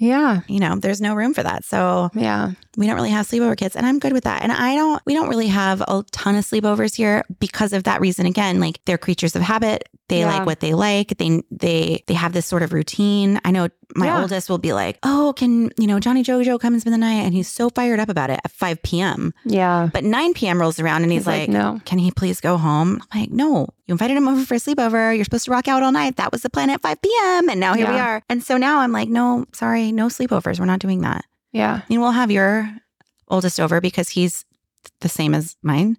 [SPEAKER 2] Yeah.
[SPEAKER 1] you know, there's no room for that. So
[SPEAKER 2] Yeah.
[SPEAKER 1] we don't really have sleepover kids. And I'm good with that. And I don't, we don't really have a ton of sleepovers here because of that reason. Again, like they're creatures of habit. They
[SPEAKER 2] Yeah.
[SPEAKER 1] like what they like. They, they, they have this sort of routine. I know my
[SPEAKER 2] Yeah.
[SPEAKER 1] oldest will be like, oh, can, you know, Johnny Jojo come and spend the night? And he's so fired up about it at 5 p.m.
[SPEAKER 2] Yeah.
[SPEAKER 1] But 9 p.m. rolls around and he's,
[SPEAKER 2] He's like,
[SPEAKER 1] like,
[SPEAKER 2] no.
[SPEAKER 1] can he please go home? I'm like, no, you invited him over for a sleepover. You're supposed to rock out all night. That was the plan at 5 p.m. And now here we are. And so now I'm like, no, sorry, no sleepovers. We're not doing that.
[SPEAKER 2] Yeah.
[SPEAKER 1] You know, we'll have your oldest over because he's the same as mine.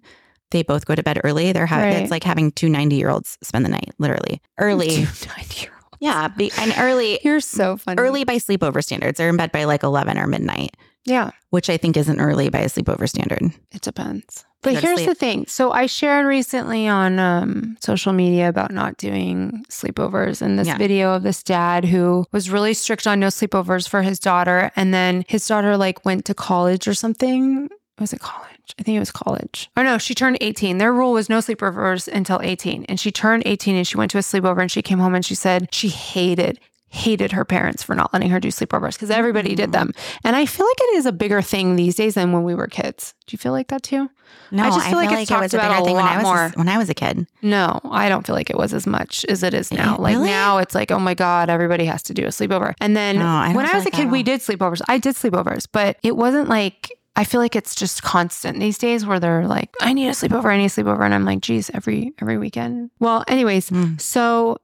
[SPEAKER 1] They both go to bed early. They're having
[SPEAKER 2] Right.
[SPEAKER 1] it's like having two 90 year olds spend the night, literally. Early.
[SPEAKER 2] Nine-year-old.
[SPEAKER 1] yeah. Be, and early
[SPEAKER 2] You're so funny.
[SPEAKER 1] early by sleepover standards. They're in bed by like 11 or midnight,
[SPEAKER 2] Yeah.
[SPEAKER 1] which I think isn't early by a sleepover standard.
[SPEAKER 2] It depends. But here's
[SPEAKER 1] sleep.
[SPEAKER 2] the thing. So I shared recently on um, social media about not doing sleepovers and this
[SPEAKER 1] Yeah.
[SPEAKER 2] video of this dad who was really strict on no sleepovers for his daughter. And then his daughter like went to college or something. Was it college? I think it was college. Or no, she turned 18. Their rule was no sleepovers until 18. And she turned 18 and she went to a sleepover and she came home and she said she hated hated her parents for not letting her do sleepovers because everybody did them. And I feel like it is a bigger thing these days than when we were kids. Do you feel like that too?
[SPEAKER 1] No,
[SPEAKER 2] I just feel like it's
[SPEAKER 1] it was a
[SPEAKER 2] about
[SPEAKER 1] bigger
[SPEAKER 2] a
[SPEAKER 1] thing when I was
[SPEAKER 2] more.
[SPEAKER 1] when I was a kid.
[SPEAKER 2] No, I don't feel like it was as much as it is now. Like
[SPEAKER 1] Really?
[SPEAKER 2] now it's like, oh my God, everybody has to do a sleepover. And then
[SPEAKER 1] No, I
[SPEAKER 2] when I
[SPEAKER 1] feel
[SPEAKER 2] was a kid, we did sleepovers. I did sleepovers, but it wasn't like I feel like it's just constant these days where they're like, I need a sleepover, I need a sleepover. And I'm like, geez, every every weekend. Well, anyways,
[SPEAKER 1] Mm.
[SPEAKER 2] so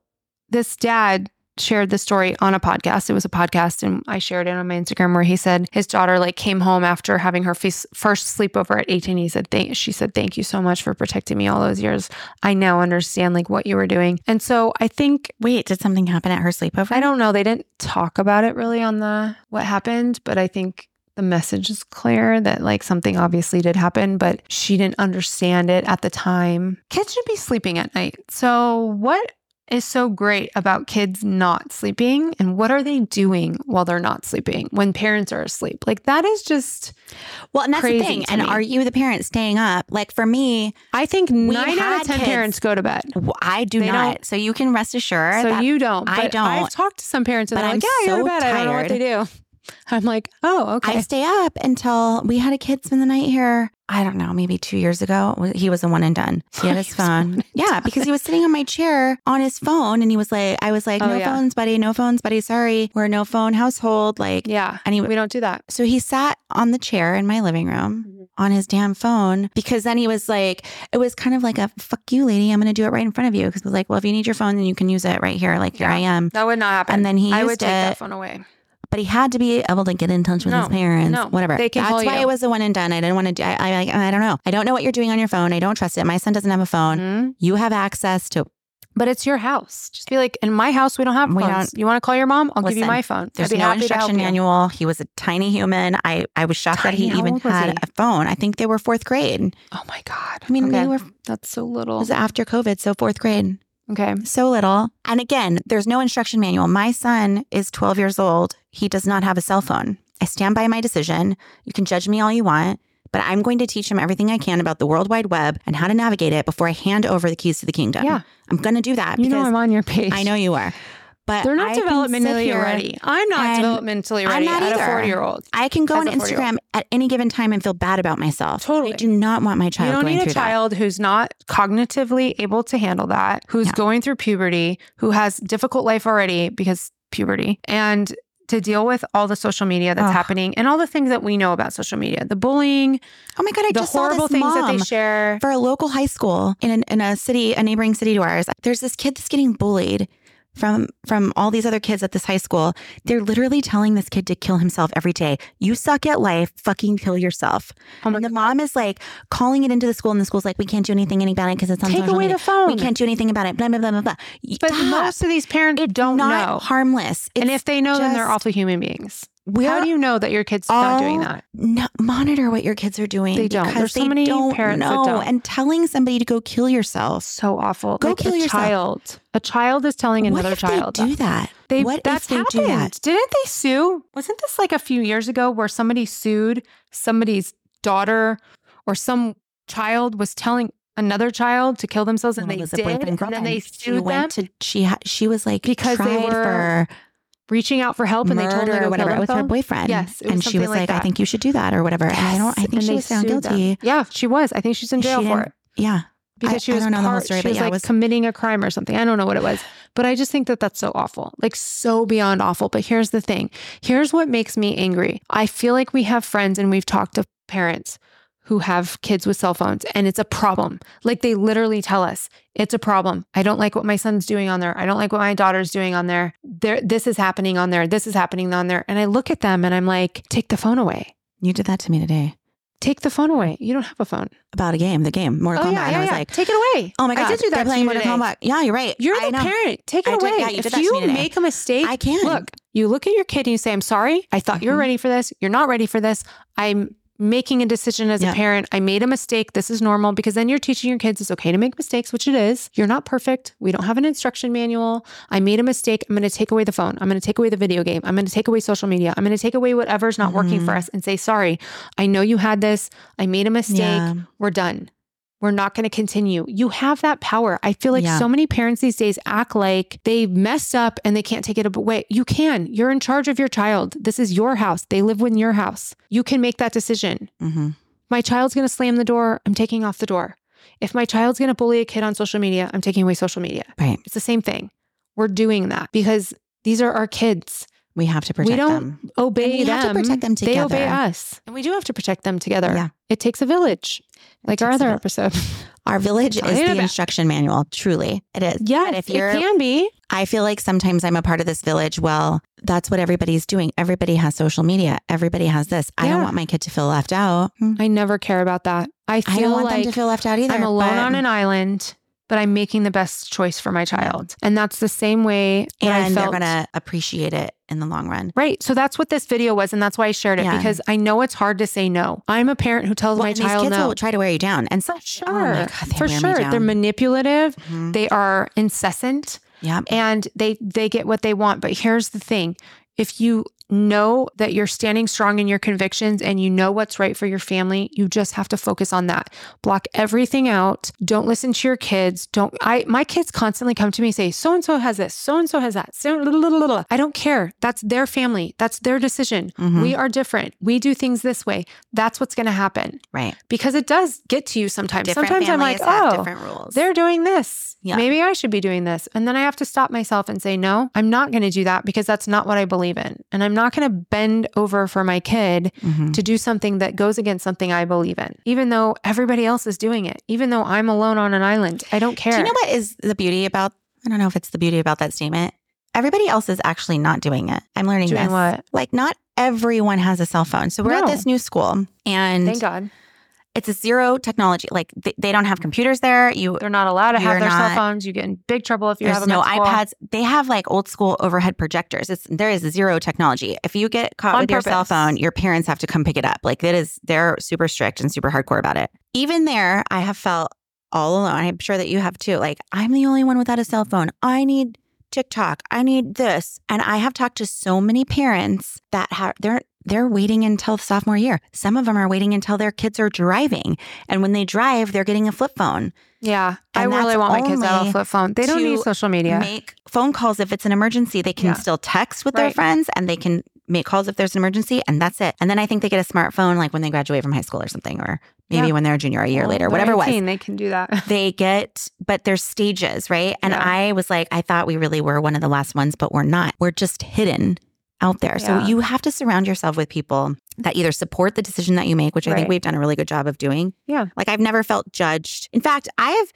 [SPEAKER 2] this dad shared the story on a podcast. It was a podcast and I shared it on my Instagram where he said his daughter like came home after having her fis- first sleepover at 18. He said, thank, she said, thank you so much for protecting me all those years. I now understand like what you were doing. And so I think,
[SPEAKER 1] Wait, did something happen at her sleepover?
[SPEAKER 2] I don't know, they didn't talk about it really on the, what happened, but I think the message is clear that like something obviously did happen, but she didn't understand it at the time. Kids should be sleeping at night. So, what is so great about kids not sleeping and what are they doing while they're not sleeping when parents are asleep? Like, that is just,
[SPEAKER 1] Well, and that's
[SPEAKER 2] crazy
[SPEAKER 1] the thing. And
[SPEAKER 2] me.
[SPEAKER 1] are you the parent staying up? Like for me,
[SPEAKER 2] I think nine out of 10
[SPEAKER 1] kids-
[SPEAKER 2] parents go to bed.
[SPEAKER 1] I do
[SPEAKER 2] They
[SPEAKER 1] not.
[SPEAKER 2] don't-
[SPEAKER 1] So you can rest assured.
[SPEAKER 2] So you don't.
[SPEAKER 1] I don't.
[SPEAKER 2] I've talked to some parents and
[SPEAKER 1] But
[SPEAKER 2] they're
[SPEAKER 1] I'm
[SPEAKER 2] like, yeah, I go to
[SPEAKER 1] so
[SPEAKER 2] bed. I don't know what they do. I'm like, oh, okay.
[SPEAKER 1] I stay up until we had a kid spend the night here. I don't know, maybe two years ago. He was a one and done. He had his
[SPEAKER 2] He was a one
[SPEAKER 1] phone. Yeah, because he was sitting on my chair on his phone and he was like, I was like,
[SPEAKER 2] Oh,
[SPEAKER 1] no
[SPEAKER 2] yeah.
[SPEAKER 1] phones, buddy, no phones, buddy. Sorry. We're no phone household. Like,
[SPEAKER 2] yeah.
[SPEAKER 1] and he,
[SPEAKER 2] We don't do that.
[SPEAKER 1] so he sat on the chair in my living room
[SPEAKER 2] Mhm.
[SPEAKER 1] on his damn phone because then he was like, it was kind of like a fuck you, lady. I'm going to do it right in front of you. Because it was like, well, if you need your phone, then you can use it right here. Like, here I am.
[SPEAKER 2] That would not happen.
[SPEAKER 1] And then he
[SPEAKER 2] I would take that phone away.
[SPEAKER 1] But he had to be able to get in touch with
[SPEAKER 2] No,
[SPEAKER 1] his parents,
[SPEAKER 2] no,
[SPEAKER 1] whatever.
[SPEAKER 2] they can
[SPEAKER 1] That's why
[SPEAKER 2] you.
[SPEAKER 1] it was a one and done. I didn't want to do. I, I, I don't know. I don't know what you're doing on your phone. I don't trust it. My son doesn't have a phone.
[SPEAKER 2] Mhm.
[SPEAKER 1] You have access to.
[SPEAKER 2] But it's your house. Just be like, in my house, we don't have
[SPEAKER 1] We
[SPEAKER 2] phones. You want to call your mom? I'll give you my phone.
[SPEAKER 1] There's no
[SPEAKER 2] happy to help
[SPEAKER 1] instruction manual. He was a tiny human. I I was shocked that he even had
[SPEAKER 2] he?
[SPEAKER 1] a phone. I think they were fourth grade.
[SPEAKER 2] Oh my God.
[SPEAKER 1] I mean,
[SPEAKER 2] Okay.
[SPEAKER 1] they were.
[SPEAKER 2] That's so little.
[SPEAKER 1] was after COVID, so fourth grade.
[SPEAKER 2] Okay.
[SPEAKER 1] So little. And again, there's no instruction manual. My son is 12 years old. He does not have a cell phone. I stand by my decision. You can judge me all you want, but I'm going to teach him everything I can about the World Wide Web and how to navigate it before I hand over the keys to the kingdom.
[SPEAKER 2] Yeah.
[SPEAKER 1] I'm going to do that
[SPEAKER 2] You
[SPEAKER 1] because
[SPEAKER 2] know I'm on your page.
[SPEAKER 1] I know you are. But
[SPEAKER 2] They're not
[SPEAKER 1] I
[SPEAKER 2] developmentally ready. I'm not developmentally
[SPEAKER 1] I'm
[SPEAKER 2] ready
[SPEAKER 1] not
[SPEAKER 2] at a
[SPEAKER 1] either.
[SPEAKER 2] 40 year old.
[SPEAKER 1] I can go on Instagram at any given time and feel bad about myself.
[SPEAKER 2] Totally.
[SPEAKER 1] I do not want my child
[SPEAKER 2] You don't need a child who's not cognitively able to handle that, who's
[SPEAKER 1] Yeah.
[SPEAKER 2] going through puberty, who has difficult life already because puberty, and to deal with all the social media that's happening and all the things that we know about social media, the bullying.
[SPEAKER 1] Oh my God, I
[SPEAKER 2] the
[SPEAKER 1] just saw
[SPEAKER 2] horrible
[SPEAKER 1] this
[SPEAKER 2] things that they share.
[SPEAKER 1] for a local high school in, an, in a city, a neighboring city to ours. There's this kid that's getting bullied from from all these other kids at this high school. They're literally telling this kid to kill himself every day. You suck at life. Fucking kill yourself.
[SPEAKER 2] Oh
[SPEAKER 1] and the mom is like calling it into the school, and the school's like, we can't do anything about it because it's on
[SPEAKER 2] Take
[SPEAKER 1] social
[SPEAKER 2] away
[SPEAKER 1] media.
[SPEAKER 2] the phone.
[SPEAKER 1] We can't do anything about it. Blah blah blah blah blah.
[SPEAKER 2] But
[SPEAKER 1] Stop.
[SPEAKER 2] most of these parents don't
[SPEAKER 1] not
[SPEAKER 2] know.
[SPEAKER 1] harmless.
[SPEAKER 2] and if they know, then they're
[SPEAKER 1] just-
[SPEAKER 2] awful human beings. How do you know that your kid's not doing that?
[SPEAKER 1] no, monitor what your kids are doing.
[SPEAKER 2] They don't. There's so many parents that don't.
[SPEAKER 1] And telling somebody to go kill yourself.
[SPEAKER 2] So awful.
[SPEAKER 1] Go
[SPEAKER 2] like
[SPEAKER 1] kill
[SPEAKER 2] a
[SPEAKER 1] yourself.
[SPEAKER 2] child. A child is telling another child.
[SPEAKER 1] they do that?
[SPEAKER 2] They,
[SPEAKER 1] what
[SPEAKER 2] that's
[SPEAKER 1] they
[SPEAKER 2] happened.
[SPEAKER 1] do that?
[SPEAKER 2] Didn't they sue? Wasn't this like a few years ago where somebody sued somebody's daughter or some child was telling another child to kill themselves and
[SPEAKER 1] Well,
[SPEAKER 2] they
[SPEAKER 1] it was a
[SPEAKER 2] did, and then they
[SPEAKER 1] she
[SPEAKER 2] sued them
[SPEAKER 1] went to she she was like
[SPEAKER 2] Because they were
[SPEAKER 1] for
[SPEAKER 2] reaching out for help and they told her to
[SPEAKER 1] whatever with her boyfriend.
[SPEAKER 2] Yes,
[SPEAKER 1] and she was
[SPEAKER 2] like
[SPEAKER 1] like, I think you should do that or whatever. And I don't. I think
[SPEAKER 2] and
[SPEAKER 1] she was found
[SPEAKER 2] sued them.
[SPEAKER 1] guilty.
[SPEAKER 2] Yeah, she was. I think she's in jail for it.
[SPEAKER 1] Yeah,
[SPEAKER 2] because
[SPEAKER 1] I-
[SPEAKER 2] she
[SPEAKER 1] I
[SPEAKER 2] was
[SPEAKER 1] don't know the whole story,
[SPEAKER 2] she was
[SPEAKER 1] yeah,
[SPEAKER 2] like
[SPEAKER 1] was-
[SPEAKER 2] committing a crime or something. I don't know what it was, but I just think that that's so awful, like so beyond awful. But here's the thing: here's what makes me angry. I feel like we have friends and we've talked to parents who have kids with cell phones, and it's a problem. Like they literally tell us it's a problem. I don't like what my son's doing on there. I don't like what my daughter's doing on there. There, this is happening on there. This is happening on there. And I look at them and I'm like, take the phone away.
[SPEAKER 1] you did that to me today
[SPEAKER 2] Take the phone away. You don't have a phone.
[SPEAKER 1] about a game, the game Mortal
[SPEAKER 2] Oh
[SPEAKER 1] Kombat.
[SPEAKER 2] yeah,
[SPEAKER 1] and
[SPEAKER 2] yeah,
[SPEAKER 1] I was
[SPEAKER 2] yeah.
[SPEAKER 1] like,
[SPEAKER 2] take it away.
[SPEAKER 1] oh my god,
[SPEAKER 2] I did do that
[SPEAKER 1] They're playing Mortal
[SPEAKER 2] today.
[SPEAKER 1] Kombat. Yeah, you're right.
[SPEAKER 2] You're
[SPEAKER 1] I
[SPEAKER 2] the
[SPEAKER 1] know.
[SPEAKER 2] parent. Take it
[SPEAKER 1] I did-
[SPEAKER 2] away.
[SPEAKER 1] yeah, you did
[SPEAKER 2] if
[SPEAKER 1] that to me
[SPEAKER 2] you make a mistake,
[SPEAKER 1] I can't
[SPEAKER 2] look. You look at your kid and you say, "I'm sorry. I thought you were
[SPEAKER 1] Mhm.
[SPEAKER 2] ready for this. You're not ready for this. I'm." Making a decision as
[SPEAKER 1] Yeah.
[SPEAKER 2] a parent, I made a mistake. This is normal because then you're teaching your kids it's okay to make mistakes, which it is. You're not perfect. We don't have an instruction manual. I made a mistake. I'm going to take away the phone. I'm going to take away the video game. I'm going to take away social media. I'm going to take away whatever's not working for
[SPEAKER 1] Mhm.
[SPEAKER 2] us and say, sorry, I know you had this. I made a mistake.
[SPEAKER 1] Yeah.
[SPEAKER 2] We're done. We're not going to continue. You have that power. I feel like
[SPEAKER 1] Yeah.
[SPEAKER 2] so many parents these days act like they messed up and they can't take it away. You can. You're in charge of your child. This is your house. They live in your house. You can make that decision.
[SPEAKER 1] Mhm.
[SPEAKER 2] My child's going to slam the door. I'm taking off the door. If my child's going to bully a kid on social media, I'm taking away social media.
[SPEAKER 1] Right.
[SPEAKER 2] It's the same thing. We're doing that because these are our kids.
[SPEAKER 1] We have to protect
[SPEAKER 2] we don't
[SPEAKER 1] them.
[SPEAKER 2] obey
[SPEAKER 1] we
[SPEAKER 2] them.
[SPEAKER 1] have to protect them
[SPEAKER 2] They obey
[SPEAKER 1] together.
[SPEAKER 2] us. And we do have to protect them together.
[SPEAKER 1] Yeah.
[SPEAKER 2] It takes a village, like our other episode.
[SPEAKER 1] Our village is the
[SPEAKER 2] about-
[SPEAKER 1] instruction manual. Truly, it is.
[SPEAKER 2] Yeah,
[SPEAKER 1] if you're
[SPEAKER 2] it can be.
[SPEAKER 1] I feel like sometimes I'm a part of this village. Well, that's what everybody's doing. Everybody has social media. Everybody has this. I don't want my kid to feel left out. Hmm.
[SPEAKER 2] I never care about that. I feel
[SPEAKER 1] I don't want
[SPEAKER 2] like
[SPEAKER 1] them to feel left out either.
[SPEAKER 2] I'm alone on an island, but I'm making the best choice for my child. And that's the same way I
[SPEAKER 1] and
[SPEAKER 2] felt.
[SPEAKER 1] they're gonna appreciate it in the long run.
[SPEAKER 2] Right. So that's what this video was. And that's why I shared it
[SPEAKER 1] Yeah.
[SPEAKER 2] because I know it's hard to say no. I'm a parent who tells
[SPEAKER 1] Well,
[SPEAKER 2] my
[SPEAKER 1] and these
[SPEAKER 2] child
[SPEAKER 1] kids
[SPEAKER 2] no.
[SPEAKER 1] will try to wear you down, and so
[SPEAKER 2] For sure.
[SPEAKER 1] Oh God,
[SPEAKER 2] for sure. They're manipulative.
[SPEAKER 1] Mhm.
[SPEAKER 2] They are incessant.
[SPEAKER 1] Yeah.
[SPEAKER 2] and they they get what they want but here's the thing if you know that you're standing strong in your convictions and you know what's right for your family you just have to focus on that block everything out don't listen to your kids don't i my kids constantly come to me and say so and so has this so and so has that so little, little, little. i don't care that's their family that's their decision
[SPEAKER 1] Mhm.
[SPEAKER 2] we are different we do things this way that's what's going to happen
[SPEAKER 1] Right.
[SPEAKER 2] because it does get to you sometimes
[SPEAKER 1] Different
[SPEAKER 2] sometimes i'm like oh
[SPEAKER 1] different rules.
[SPEAKER 2] they're doing this.
[SPEAKER 1] Yeah.
[SPEAKER 2] Maybe I should be doing this. And then I have to stop myself and say, no, I'm not going to do that because that's not what I believe in. And I'm not going to bend over for my kid
[SPEAKER 1] Mhm.
[SPEAKER 2] to do something that goes against something I believe in, even though everybody else is doing it, even though I'm alone on an island. I don't care.
[SPEAKER 1] Do you know what is the beauty about? I don't know if it's the beauty about that statement. Everybody else is actually not doing it. I'm learning
[SPEAKER 2] Doing
[SPEAKER 1] this.
[SPEAKER 2] what?
[SPEAKER 1] Like, not everyone has a cell phone. So we're at this new school, and
[SPEAKER 2] Thank God.
[SPEAKER 1] It's a zero technology. Like they, they don't have computers there. You
[SPEAKER 2] They're not allowed to have their
[SPEAKER 1] not-
[SPEAKER 2] cell phones. You get in big trouble if you have them
[SPEAKER 1] no iPads. They have like old school overhead projectors. It's there is zero technology. If you get caught
[SPEAKER 2] On
[SPEAKER 1] with your cell phone, your parents have to come pick it up. Like that is they're super strict and super hardcore about it. Even there, I have felt all alone. I'm sure that you have too. Like, I'm the only one without a cell phone. I need TikTok. I need this. And I have talked to so many parents that have they're they're waiting until sophomore year. Some of them are waiting until their kids are driving. And when they drive, they're getting a flip phone.
[SPEAKER 2] Yeah. I really want my kids to
[SPEAKER 1] have
[SPEAKER 2] a flip phone. They don't need social media.
[SPEAKER 1] Make phone calls if it's an emergency. They can
[SPEAKER 2] Yeah.
[SPEAKER 1] still text with their friends and they can make calls if there's an emergency and that's it. And then I think they get a smartphone like when they graduate from high school or something or maybe
[SPEAKER 2] Yeah.
[SPEAKER 1] when they're a junior a year
[SPEAKER 2] Well,
[SPEAKER 1] later, whatever it was.
[SPEAKER 2] They can do that.
[SPEAKER 1] they get but there's stages right and
[SPEAKER 2] Yeah.
[SPEAKER 1] i was like i thought we really were one of the last ones but we're not we're just hidden out there so you have to surround yourself with people that either support the decision that you make which i think we've done a really good job of doing
[SPEAKER 2] Yeah.
[SPEAKER 1] like i've never felt judged in fact i have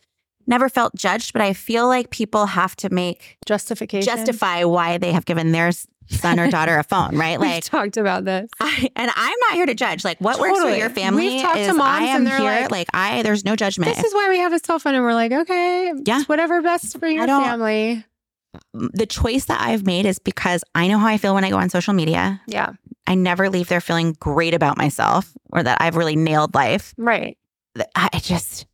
[SPEAKER 1] never felt judged but i feel like people have to make
[SPEAKER 2] Justification.
[SPEAKER 1] justify why they have given their son or daughter a phone right
[SPEAKER 2] We've
[SPEAKER 1] like
[SPEAKER 2] talked about this.
[SPEAKER 1] I, and I'm not here to judge. Like what works for your family
[SPEAKER 2] We've talked to moms
[SPEAKER 1] I am
[SPEAKER 2] and they're
[SPEAKER 1] here.
[SPEAKER 2] like,
[SPEAKER 1] Like, I, there's no judgment.
[SPEAKER 2] This is why we have a cell phone and we're like, okay,
[SPEAKER 1] Yeah.
[SPEAKER 2] whatever best for your family.
[SPEAKER 1] The choice that I've made is because I know how I feel when I go on social media.
[SPEAKER 2] Yeah.
[SPEAKER 1] I never leave there feeling great about myself or that I've really nailed life.
[SPEAKER 2] Right.
[SPEAKER 1] I just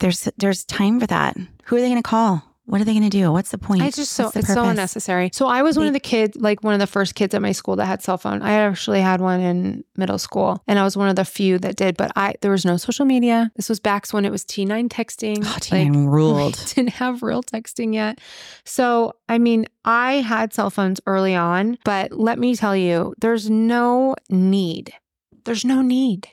[SPEAKER 1] there's there's time for that. Who are they going to call? What are they going to do? What's the point?
[SPEAKER 2] It's just so it's so unnecessary. So I was one of the kids, like one of the first kids at my school that had cell phone. I actually had one in middle school, and I was one of the few that did. But I there was no social media. This was back when it was T nine texting.
[SPEAKER 1] Oh, T9 ruled.
[SPEAKER 2] we didn't have real texting yet. So, I mean, I had cell phones early on, but let me tell you, there's no need. There's no need.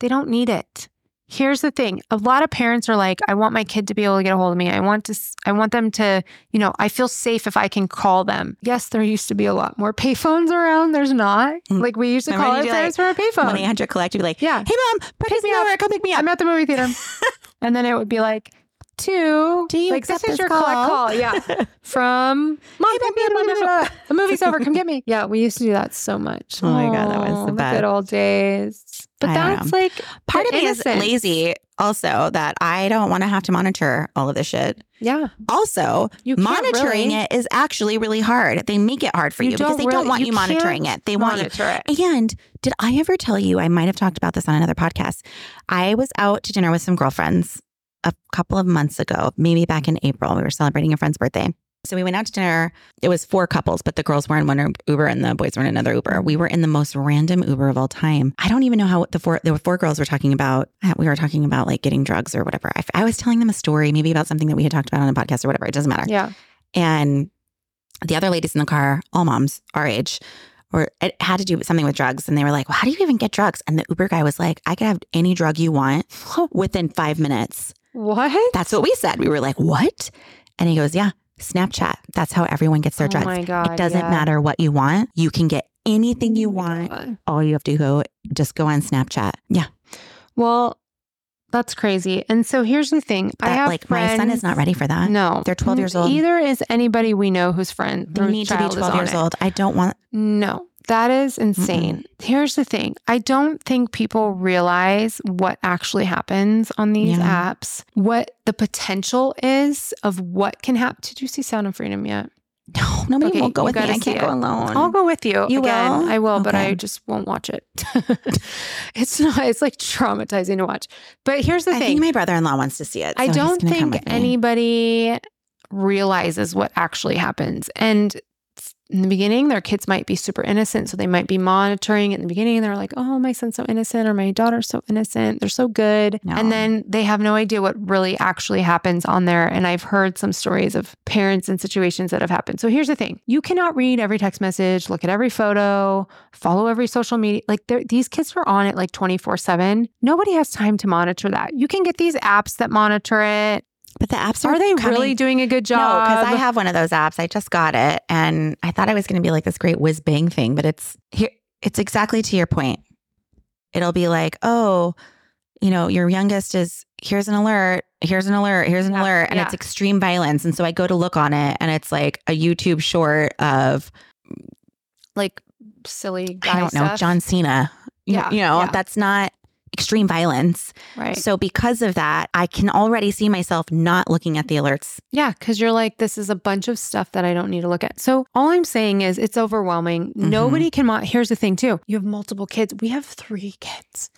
[SPEAKER 2] They don't need it. Here's the thing. A lot of parents are like, I want my kid to be able to get a hold of me. I want to i want them to, you know, I feel safe if I can call them. Yes, there used to be a lot more payphones around. There's not.
[SPEAKER 1] Mm.
[SPEAKER 2] Like we used to
[SPEAKER 1] Remember
[SPEAKER 2] call our parents for a payphone.
[SPEAKER 1] When 800 collect, you'd be like,
[SPEAKER 2] Yeah.
[SPEAKER 1] hey, mom, pick me up. Come pick me up.
[SPEAKER 2] I'm at the movie theater. and then it would be like, two.
[SPEAKER 1] Do you
[SPEAKER 2] like this is your
[SPEAKER 1] call?
[SPEAKER 2] collect call? Yeah. From mom, pick me up, blah, blah, blah. the movie's over. Come get me. Yeah, we used to do that so much.
[SPEAKER 1] Oh my God, that was the best.
[SPEAKER 2] good old days. But
[SPEAKER 1] I
[SPEAKER 2] that's like
[SPEAKER 1] Part of me is lazy also that I don't want to have to monitor all of this shit.
[SPEAKER 2] Yeah,
[SPEAKER 1] Also,
[SPEAKER 2] you
[SPEAKER 1] monitoring
[SPEAKER 2] really
[SPEAKER 1] it is actually really hard. They make it hard for
[SPEAKER 2] You
[SPEAKER 1] you, because they
[SPEAKER 2] really-
[SPEAKER 1] don't want
[SPEAKER 2] you
[SPEAKER 1] you, monitoring it. They want you.
[SPEAKER 2] monitor it.
[SPEAKER 1] And did I ever tell you? I might have talked about this on another podcast. I was out to dinner with some girlfriends a couple of months ago, maybe back in April. We were celebrating a friend's birthday. So we went out to dinner. It was four couples, but the girls were in one Uber and the boys were in another Uber. We were in the most random Uber of all time. I don't even know how the four were four girls were talking about. uh, We were talking about like getting drugs or whatever. I, I was telling them a story, maybe about something that we had talked about on a podcast or whatever. It doesn't matter.
[SPEAKER 2] Yeah.
[SPEAKER 1] And the other ladies in the car, all moms our age, or it had to do with something with drugs. And they were like, well, how do you even get drugs? And the Uber guy was like, I could have any drug you want within five minutes.
[SPEAKER 2] What?
[SPEAKER 1] That's what we said. We were like, what? And he goes, yeah, Snapchat. That's how everyone gets their
[SPEAKER 2] oh
[SPEAKER 1] drugs.
[SPEAKER 2] my god!
[SPEAKER 1] it doesn't
[SPEAKER 2] yeah.
[SPEAKER 1] matter what you want. You can get anything you
[SPEAKER 2] Oh
[SPEAKER 1] want.
[SPEAKER 2] God.
[SPEAKER 1] All you have to do go, just go on Snapchat. Yeah.
[SPEAKER 2] Well, that's crazy. And so here's the thing: I have
[SPEAKER 1] like my son is not ready for that.
[SPEAKER 2] No,
[SPEAKER 1] They're 12 years old.
[SPEAKER 2] Either is anybody we know whose friend
[SPEAKER 1] They need to be 12
[SPEAKER 2] on
[SPEAKER 1] years old. I don't want,
[SPEAKER 2] No, that is insane. Here's the thing I don't think people realize what actually happens on these
[SPEAKER 1] Yeah.
[SPEAKER 2] apps, what the potential is of what can happen. Did you see Sound of Freedom yet?
[SPEAKER 1] no, nobody
[SPEAKER 2] Okay,
[SPEAKER 1] will go with me. I can't
[SPEAKER 2] it.
[SPEAKER 1] go alone.
[SPEAKER 2] I'll go with you.
[SPEAKER 1] You
[SPEAKER 2] Again,
[SPEAKER 1] will?
[SPEAKER 2] I will, but I just won't watch it. it's not, it's like traumatizing to watch. But here's the thing.
[SPEAKER 1] I
[SPEAKER 2] thing
[SPEAKER 1] think my brother-in-law wants to see it.
[SPEAKER 2] I
[SPEAKER 1] so he's
[SPEAKER 2] don't think anybody realizes what actually happens. And in the beginning, their kids might be super innocent. So they might be monitoring. In the beginning, they're like, oh, my son's so innocent or my daughter's so innocent. They're so good.
[SPEAKER 1] No.
[SPEAKER 2] And then they have no idea what really actually happens on there. And I've heard some stories of parents and situations that have happened. So here's the thing you cannot read every text message, look at every photo, follow every social media. Like these kids are on it like 24 7. Nobody has time to monitor that. You can get these apps that monitor it.
[SPEAKER 1] But the apps are,
[SPEAKER 2] Are they
[SPEAKER 1] coming-
[SPEAKER 2] really doing a good job?
[SPEAKER 1] No, because I have one of those apps. I just got it, and I thought I was going to be like this great whiz bang thing, but it's here. It's exactly to your point. It'll be like, oh, you know, your youngest is here's an alert, here's an alert, here's an
[SPEAKER 2] Yeah,
[SPEAKER 1] alert, and
[SPEAKER 2] yeah.
[SPEAKER 1] it's extreme violence. And so I go to look on it, and it's like a YouTube short of
[SPEAKER 2] like silly guy
[SPEAKER 1] I don't know
[SPEAKER 2] stuff.
[SPEAKER 1] John Cena. You-
[SPEAKER 2] Yeah,
[SPEAKER 1] you know
[SPEAKER 2] yeah.
[SPEAKER 1] that's not extreme violence.
[SPEAKER 2] Right.
[SPEAKER 1] So because of that, I can already see myself not looking at the alerts.
[SPEAKER 2] yeah, because you're like, this is a bunch of stuff that I don't need to look at. So all I'm saying is it's overwhelming.
[SPEAKER 1] Mhm.
[SPEAKER 2] Nobody can. Mo- Here's the thing, too. You have multiple kids. We have three kids.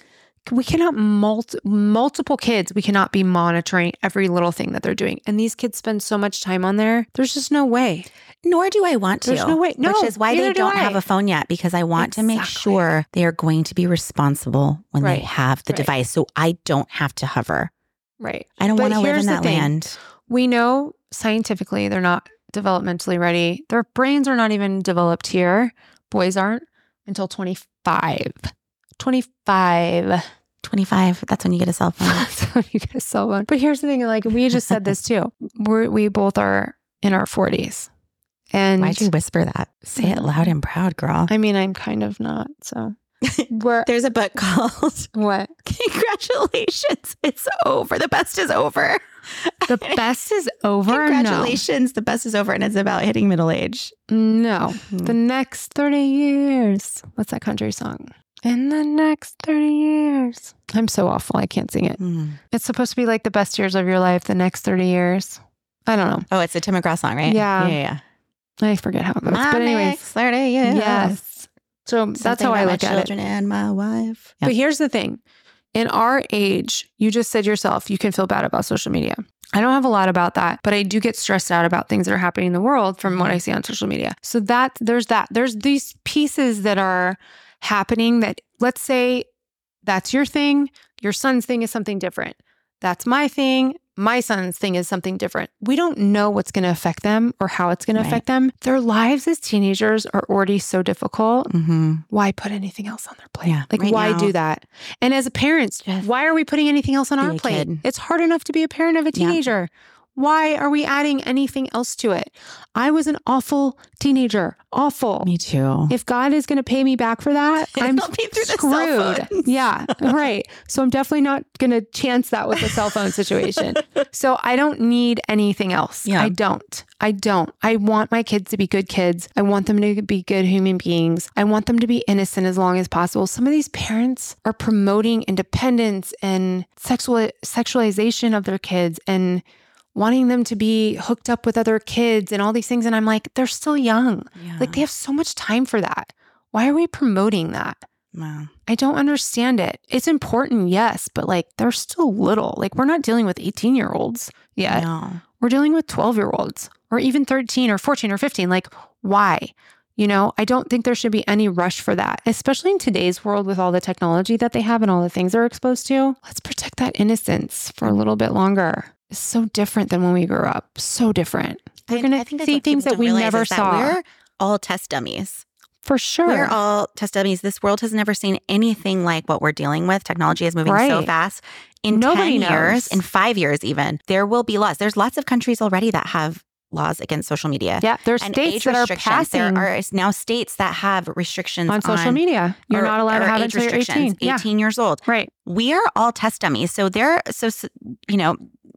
[SPEAKER 2] We cannot multi- multiple kids we cannot be monitoring every little thing that they're doing and these kids spend so much time on there there's just no way
[SPEAKER 1] Nor do I want to.
[SPEAKER 2] There's no way- no,
[SPEAKER 1] which is why they
[SPEAKER 2] do
[SPEAKER 1] don't have a phone yet because I want to make sure they are going to be responsible when
[SPEAKER 2] Right.
[SPEAKER 1] they have the
[SPEAKER 2] Right.
[SPEAKER 1] device. So I don't have to hover.
[SPEAKER 2] right
[SPEAKER 1] I don't want to live in that
[SPEAKER 2] thing.
[SPEAKER 1] land.
[SPEAKER 2] we know scientifically they're not developmentally ready their brains are not even developed here boys aren't until 25 25
[SPEAKER 1] 25, that's when you get a cell phone.
[SPEAKER 2] so you get a cell phone but here's the thing like we just said this too We're, we both are in our 40s and
[SPEAKER 1] Why'd you whisper that? Say it loud and proud, girl.
[SPEAKER 2] i mean i'm kind of not so we're
[SPEAKER 1] There's a book called
[SPEAKER 2] what
[SPEAKER 1] Congratulations, it's over. The best is over.
[SPEAKER 2] the best is over no
[SPEAKER 1] Congratulations, the best is over. And it's about hitting middle age.
[SPEAKER 2] no hmm. the next 30 years what's that country song in the next 30 years i'm so awful i can't sing it
[SPEAKER 1] Hmm.
[SPEAKER 2] it's supposed to be like the best years of your life the next 30 years i don't know
[SPEAKER 1] Oh, it's a Tim McGraw song, right?
[SPEAKER 2] Yeah.
[SPEAKER 1] Yeah. yeah.
[SPEAKER 2] i forget how it goes
[SPEAKER 1] My
[SPEAKER 2] but anyways
[SPEAKER 1] next 30 years.
[SPEAKER 2] yes so that's how i look
[SPEAKER 1] my
[SPEAKER 2] at it
[SPEAKER 1] and my wife. Yeah.
[SPEAKER 2] But here's the thing in our age, you just said yourself, you can feel bad about social media. I don't have a lot about that, but I do get stressed out about things that are happening in the world from what I see on social media. So that there's that. There's these pieces that are happening that let's say that's your thing, your son's thing is something different. That's my thing. My son's thing is something different. We don't know what's going to affect them or how it's going
[SPEAKER 1] Right.
[SPEAKER 2] to affect them. Their lives as teenagers are already so difficult
[SPEAKER 1] Mm-hmm.
[SPEAKER 2] why put anything else on their plate?
[SPEAKER 1] Yeah,
[SPEAKER 2] Like,
[SPEAKER 1] right
[SPEAKER 2] why
[SPEAKER 1] now-
[SPEAKER 2] do that? And as a parent, why are we putting anything else on our plate?
[SPEAKER 1] kid.
[SPEAKER 2] It's hard enough to be a parent of a
[SPEAKER 1] Yeah.
[SPEAKER 2] Why are we adding anything else to it? I was an awful teenager. Awful.
[SPEAKER 1] Me too.
[SPEAKER 2] If God is going to pay me back for that, I'm
[SPEAKER 1] It'll through the cell
[SPEAKER 2] screwed. yeah, right. So I'm definitely not going to chance that with the cell phone situation. So I don't need anything else.
[SPEAKER 1] Yeah.
[SPEAKER 2] I don't. I don't. I want my kids to be good kids. I want them to be good human beings. I want them to be innocent as long as possible. Some of these parents are promoting independence and sexual sexualization of their kids and wanting them to be hooked up with other kids and all these things and I'm like they're still young.
[SPEAKER 1] Yeah.
[SPEAKER 2] Like they have so much time for that. Why are we promoting that?
[SPEAKER 1] Wow.
[SPEAKER 2] I don't understand it. It's important, yes, but like they're still little. Like we're not dealing with 18 year olds yet.
[SPEAKER 1] No.
[SPEAKER 2] We're dealing with 12 year olds or even 13 or 14 or 15. Like, why? You know, I don't think there should be any rush for that, especially in today's world with all the technology that they have and all the things they're exposed to. Let's protect that innocence for a little bit longer. So different than when we grew up. So different. We're
[SPEAKER 1] I-
[SPEAKER 2] going
[SPEAKER 1] I
[SPEAKER 2] to
[SPEAKER 1] think
[SPEAKER 2] see things that we never
[SPEAKER 1] that
[SPEAKER 2] saw.
[SPEAKER 1] We're all test dummies.
[SPEAKER 2] for sure.
[SPEAKER 1] We're all test dummies. This world has never seen anything like what we're dealing with. Technology is moving so fast. In
[SPEAKER 2] Nobody
[SPEAKER 1] 10 years,
[SPEAKER 2] knows.
[SPEAKER 1] in five years, even, there will be laws. There's lots of countries already that have laws against social media.
[SPEAKER 2] yeah, there's
[SPEAKER 1] And
[SPEAKER 2] states that are passing
[SPEAKER 1] There are now states that have restrictions
[SPEAKER 2] on social media. You're
[SPEAKER 1] or-
[SPEAKER 2] not allowed to have it
[SPEAKER 1] age
[SPEAKER 2] until you're 18.
[SPEAKER 1] restrictions,
[SPEAKER 2] Yeah,
[SPEAKER 1] 18 years old.
[SPEAKER 2] right.
[SPEAKER 1] We are all test dummies. So they're so s- you know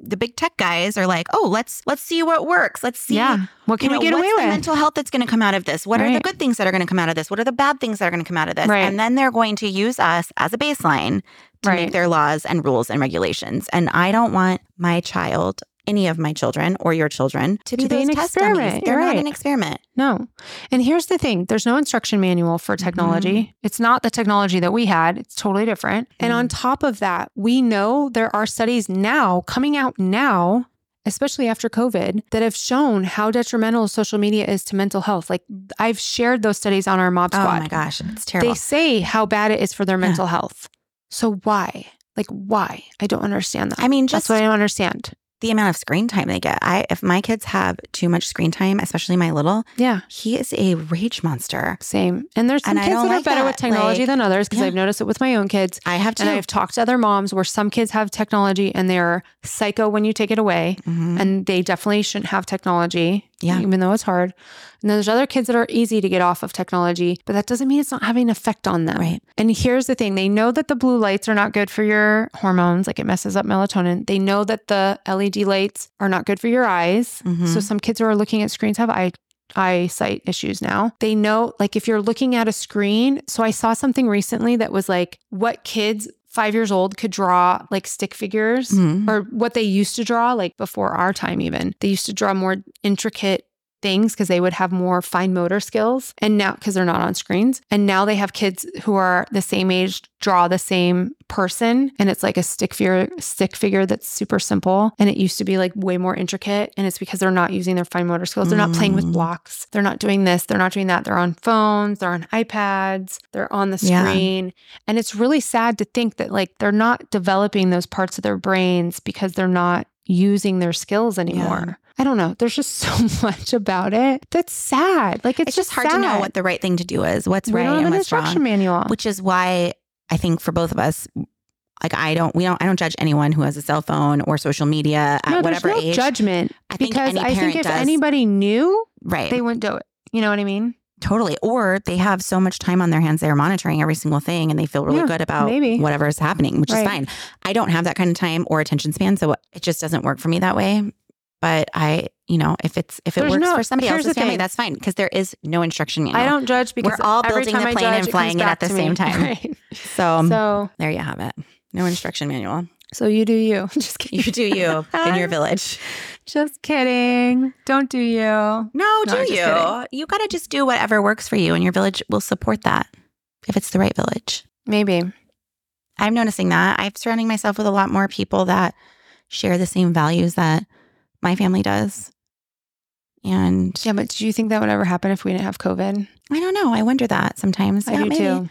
[SPEAKER 1] the big tech guys are like, oh, let's let's see what works. Let's see.
[SPEAKER 2] Yeah. What can
[SPEAKER 1] you know,
[SPEAKER 2] we get
[SPEAKER 1] what's
[SPEAKER 2] away
[SPEAKER 1] the
[SPEAKER 2] with?
[SPEAKER 1] mental health that's going to come out of this? What are the good things that are going to come out of this? What are the bad things that are going to come out of this?
[SPEAKER 2] Right.
[SPEAKER 1] And then they're going to use us as a baseline to
[SPEAKER 2] Right.
[SPEAKER 1] make their laws and rules and regulations. And I don't want my child, any of my children or your children, to be
[SPEAKER 2] To be an experiment.
[SPEAKER 1] They're
[SPEAKER 2] You're
[SPEAKER 1] not an experiment.
[SPEAKER 2] No. And here's the thing there's no instruction manual for technology.
[SPEAKER 1] Mm-hmm.
[SPEAKER 2] It's not the technology that we had, it's totally different. And
[SPEAKER 1] Mm.
[SPEAKER 2] on top of that, we know there are studies now coming out now. Especially after COVID, that have shown how detrimental social media is to mental health. Like I've shared those studies on our Mob squad.
[SPEAKER 1] Oh my gosh, it's terrible.
[SPEAKER 2] They say how bad it is for their
[SPEAKER 1] Yeah.
[SPEAKER 2] mental health. So why? Like why? I don't understand that.
[SPEAKER 1] I mean,
[SPEAKER 2] That's what I don't understand.
[SPEAKER 1] The amount of screen time they get. I if my kids have too much screen time, especially my little,
[SPEAKER 2] Yeah.
[SPEAKER 1] he is a rage monster.
[SPEAKER 2] Same. And there's some
[SPEAKER 1] And
[SPEAKER 2] kids that are better
[SPEAKER 1] that.
[SPEAKER 2] with technology
[SPEAKER 1] Like,
[SPEAKER 2] than others because
[SPEAKER 1] yeah.
[SPEAKER 2] I've noticed it with my own kids.
[SPEAKER 1] I have
[SPEAKER 2] And
[SPEAKER 1] to.
[SPEAKER 2] I've talked to other moms where some kids have technology and they're psycho when you take it away.
[SPEAKER 1] Mhm.
[SPEAKER 2] And they definitely shouldn't have technology,
[SPEAKER 1] Yeah.
[SPEAKER 2] even though it's hard. And then there's other kids that are easy to get off of technology, but that doesn't mean it's not having an effect on them.
[SPEAKER 1] Right.
[SPEAKER 2] And here's the thing they know that the blue lights are not good for your hormones, like it messes up melatonin. They know that the LED lights are not good for your eyes.
[SPEAKER 1] Mhm.
[SPEAKER 2] So some kids who are looking at screens have eye eyesight issues now. They know like if you're looking at a screen, so I saw something recently that was like what kids 5 years old could draw like stick figures
[SPEAKER 1] Mhm.
[SPEAKER 2] or what they used to draw like before our time even. They used to draw more intricate things because they would have more fine motor skills. And now, because they're not on screens, and now they have kids who are the same age draw the same person. And it's like a stick figure, stick figure that's super simple. And it used to be like way more intricate. And it's because they're not using their fine motor skills. They're not playing with
[SPEAKER 1] Mm.
[SPEAKER 2] blocks. They're not doing this. They're not doing that. They're on phones. They're on iPads. They're on the
[SPEAKER 1] Yeah.
[SPEAKER 2] screen. And it's really sad to think that like they're not developing those parts of their brains because they're not using their skills anymore. I don't know. There's just so much about it that's sad. Like it's,
[SPEAKER 1] It's, just hard to know what the right thing to do is, what's
[SPEAKER 2] we
[SPEAKER 1] right and
[SPEAKER 2] an
[SPEAKER 1] what's wrong.
[SPEAKER 2] instruction manual.
[SPEAKER 1] which is why I think for both of us, like I don't, we don't, I don't judge anyone who has a cell phone or social media at
[SPEAKER 2] no,
[SPEAKER 1] whatever
[SPEAKER 2] no
[SPEAKER 1] age.
[SPEAKER 2] judgment
[SPEAKER 1] I think
[SPEAKER 2] because
[SPEAKER 1] any
[SPEAKER 2] I think if
[SPEAKER 1] does.
[SPEAKER 2] anybody knew,
[SPEAKER 1] right,
[SPEAKER 2] they wouldn't do it. You know what I mean?
[SPEAKER 1] totally. Or they have so much time on their hands, they're monitoring every single thing, and they feel really
[SPEAKER 2] Yeah,
[SPEAKER 1] good about
[SPEAKER 2] maybe.
[SPEAKER 1] whatever is happening, which
[SPEAKER 2] Right.
[SPEAKER 1] is fine. I don't have that kind of time or attention span, so it just doesn't work for me that way. But I, you know, if it's if it
[SPEAKER 2] There's
[SPEAKER 1] works
[SPEAKER 2] no-
[SPEAKER 1] for somebody else's family,
[SPEAKER 2] thing.
[SPEAKER 1] that's fine because there is no instruction manual.
[SPEAKER 2] I don't judge because
[SPEAKER 1] We're all
[SPEAKER 2] every
[SPEAKER 1] building
[SPEAKER 2] time
[SPEAKER 1] the plane
[SPEAKER 2] judge,
[SPEAKER 1] and flying
[SPEAKER 2] comes
[SPEAKER 1] it at the same
[SPEAKER 2] me.
[SPEAKER 1] time.
[SPEAKER 2] Right.
[SPEAKER 1] so,
[SPEAKER 2] So,
[SPEAKER 1] there you have it. No instruction manual.
[SPEAKER 2] so you do you. Just kidding.
[SPEAKER 1] You do you in your village.
[SPEAKER 2] Just kidding. Don't do you.
[SPEAKER 1] No,
[SPEAKER 2] No,
[SPEAKER 1] do you?
[SPEAKER 2] kidding.
[SPEAKER 1] You got to just do whatever works for you, and your village will support that if it's the right village.
[SPEAKER 2] Maybe.
[SPEAKER 1] I'm noticing that. I'm surrounding myself with a lot more people that share the same values that my family does. And
[SPEAKER 2] Yeah, but do you think that would ever happen if we didn't have COVID?
[SPEAKER 1] I don't know. I wonder that sometimes.
[SPEAKER 2] I
[SPEAKER 1] Yeah,
[SPEAKER 2] do
[SPEAKER 1] maybe,
[SPEAKER 2] too.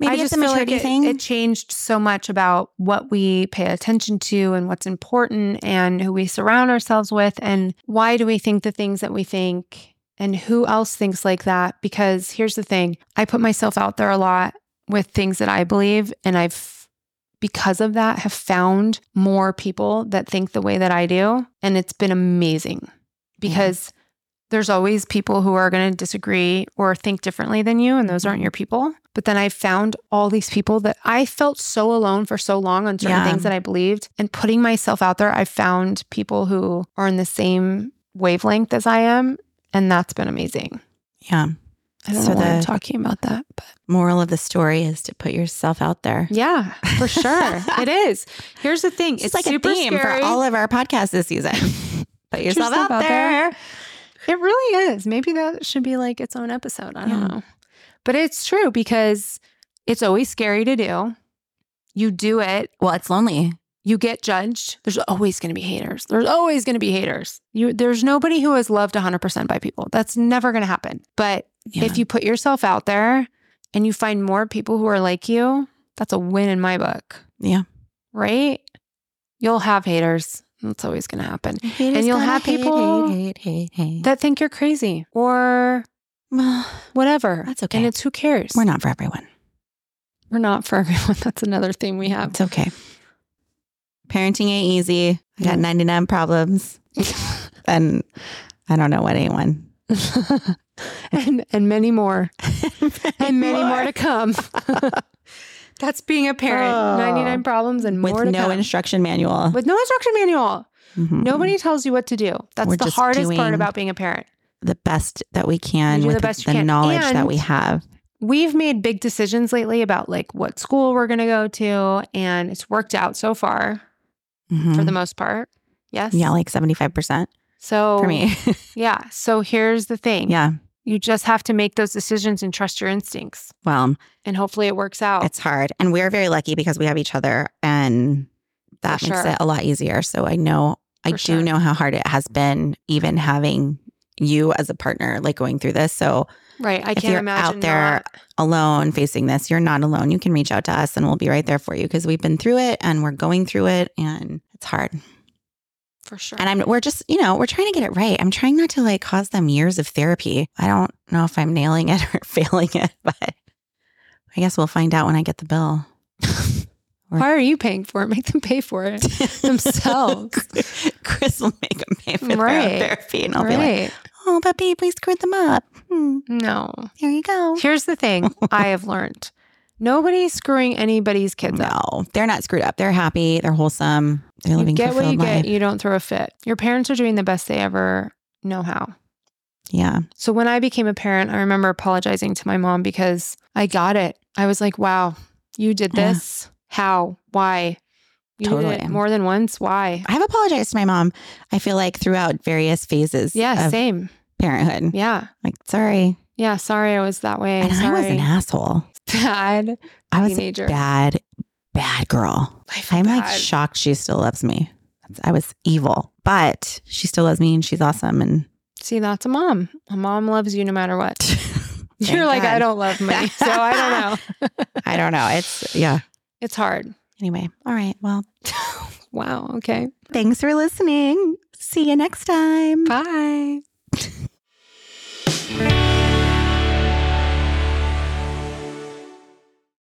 [SPEAKER 1] Maybe
[SPEAKER 2] I
[SPEAKER 1] it's
[SPEAKER 2] just
[SPEAKER 1] a maturity
[SPEAKER 2] like it,
[SPEAKER 1] thing.
[SPEAKER 2] it changed so much about what we pay attention to and what's important and who we surround ourselves with and why do we think the things that we think and who else thinks like that because here's the thing I put myself out there a lot with things that I believe and I've because of that have found more people that think the way that I do and it's been amazing because there's always people who are going to disagree or think differently than you, and those mm-hmm. aren't your people. But then I found all these people that I felt so alone for so long on certain
[SPEAKER 1] Yeah.
[SPEAKER 2] things that I believed. And putting myself out there, I found people who are in the same wavelength as I am. And that's been amazing.
[SPEAKER 1] yeah.
[SPEAKER 2] I don't
[SPEAKER 1] So
[SPEAKER 2] know why I'm
[SPEAKER 1] the-
[SPEAKER 2] talking about that, but
[SPEAKER 1] Moral of the story is to put yourself out there.
[SPEAKER 2] yeah, for sure. it is. Here's the thing
[SPEAKER 1] It's,
[SPEAKER 2] it's
[SPEAKER 1] like a theme
[SPEAKER 2] scary.
[SPEAKER 1] for all of our podcasts this season. Put yourself, out, there.
[SPEAKER 2] It really is. Maybe that should be like its own episode. I don't
[SPEAKER 1] Yeah.
[SPEAKER 2] know. But it's true because it's always scary to do. You do it,
[SPEAKER 1] Well, it's lonely.
[SPEAKER 2] You get judged. There's always going to be haters. There's always going to be haters. You there's nobody who is loved 100% by people. That's never going to happen. But
[SPEAKER 1] Yeah.
[SPEAKER 2] if you put yourself out there and you find more people who are like you, that's a win in my book,
[SPEAKER 1] yeah.
[SPEAKER 2] right? You'll have haters. That's always going to happen.
[SPEAKER 1] And
[SPEAKER 2] you'll have people
[SPEAKER 1] hate, hate, hate, hate.
[SPEAKER 2] That think you're crazy or
[SPEAKER 1] well,
[SPEAKER 2] whatever.
[SPEAKER 1] That's okay.
[SPEAKER 2] And it's who cares?
[SPEAKER 1] we're not for everyone.
[SPEAKER 2] We're not for everyone. That's another thing we have.
[SPEAKER 1] It's okay. Parenting ain't easy. I got 99 problems. and I don't know what anyone.
[SPEAKER 2] and and many more. And many more to come. That's being a parent.
[SPEAKER 1] Oh.
[SPEAKER 2] 99 problems and
[SPEAKER 1] with
[SPEAKER 2] more to
[SPEAKER 1] no
[SPEAKER 2] come.
[SPEAKER 1] instruction manual.
[SPEAKER 2] with no instruction manual.
[SPEAKER 1] Mhm.
[SPEAKER 2] Nobody tells you what to do. That's
[SPEAKER 1] We're
[SPEAKER 2] the hardest part about being a parent.
[SPEAKER 1] the best that we can with
[SPEAKER 2] the best
[SPEAKER 1] the knowledge that we have.
[SPEAKER 2] We've made big decisions lately about like what school we're going to go to and it's worked out so far for
[SPEAKER 1] Mhm.
[SPEAKER 2] the most part. Yes.
[SPEAKER 1] yeah, like 75%
[SPEAKER 2] So
[SPEAKER 1] for me.
[SPEAKER 2] Yeah. So here's the thing.
[SPEAKER 1] yeah.
[SPEAKER 2] You just have to make those decisions and trust your instincts.
[SPEAKER 1] Well,
[SPEAKER 2] And hopefully it works out.
[SPEAKER 1] it's hard. And we're very lucky because we have each other and that
[SPEAKER 2] For
[SPEAKER 1] makes
[SPEAKER 2] sure.
[SPEAKER 1] it a lot easier. So I know, I
[SPEAKER 2] For
[SPEAKER 1] do
[SPEAKER 2] sure.
[SPEAKER 1] know how hard it has been even having you as a partner, like going through this. So
[SPEAKER 2] right. I
[SPEAKER 1] if
[SPEAKER 2] can't
[SPEAKER 1] you're
[SPEAKER 2] imagine
[SPEAKER 1] out there
[SPEAKER 2] not-
[SPEAKER 1] alone facing this, you're not alone. You can reach out to us and we'll be right there for you because we've been through it and we're going through it and it's hard.
[SPEAKER 2] for sure.
[SPEAKER 1] And I'm we're just, you know, we're trying to get it right. I'm trying not to like cause them years of therapy. I don't know if I'm nailing it or failing it, but I guess we'll find out when I get the bill.
[SPEAKER 2] Why are you paying for it? Make them pay for it themselves.
[SPEAKER 1] Chris will make them pay for
[SPEAKER 2] Right.
[SPEAKER 1] therapy and I'll be like,
[SPEAKER 2] right.
[SPEAKER 1] Oh, but babe, we screwed them up. Hmm,
[SPEAKER 2] no.
[SPEAKER 1] here you go.
[SPEAKER 2] Here's the thing I have learned nobody's screwing anybody's kids up.
[SPEAKER 1] No, they're not screwed up. They're happy. They're wholesome. They're
[SPEAKER 2] You
[SPEAKER 1] living
[SPEAKER 2] get what you
[SPEAKER 1] fulfilled
[SPEAKER 2] get. You don't throw a fit. Your parents are doing the best they ever know how.
[SPEAKER 1] Yeah.
[SPEAKER 2] So when I became a parent, I remember apologizing to my mom because I got it. I was like, wow, you did
[SPEAKER 1] Yeah.
[SPEAKER 2] this. How? Why? You
[SPEAKER 1] Totally.
[SPEAKER 2] more than once. Why?
[SPEAKER 1] I've apologized to my mom, I feel like throughout various phases
[SPEAKER 2] Yeah, same.
[SPEAKER 1] parenthood.
[SPEAKER 2] Yeah.
[SPEAKER 1] Like, sorry.
[SPEAKER 2] Yeah. Sorry I was that way.
[SPEAKER 1] And
[SPEAKER 2] sorry.
[SPEAKER 1] I was an asshole.
[SPEAKER 2] bad.
[SPEAKER 1] I was
[SPEAKER 2] Teenager.
[SPEAKER 1] a bad, bad girl. I'm like shocked she still loves me. I was evil, but she still loves me and she's awesome. And
[SPEAKER 2] See, that's a mom. A mom loves you no matter what. You're like, I don't love me. So I don't know.
[SPEAKER 1] I don't know. It's, yeah.
[SPEAKER 2] It's hard.
[SPEAKER 1] Anyway, all right. Well,
[SPEAKER 2] wow. Okay.
[SPEAKER 1] Thanks for listening. See you next time.
[SPEAKER 2] Bye.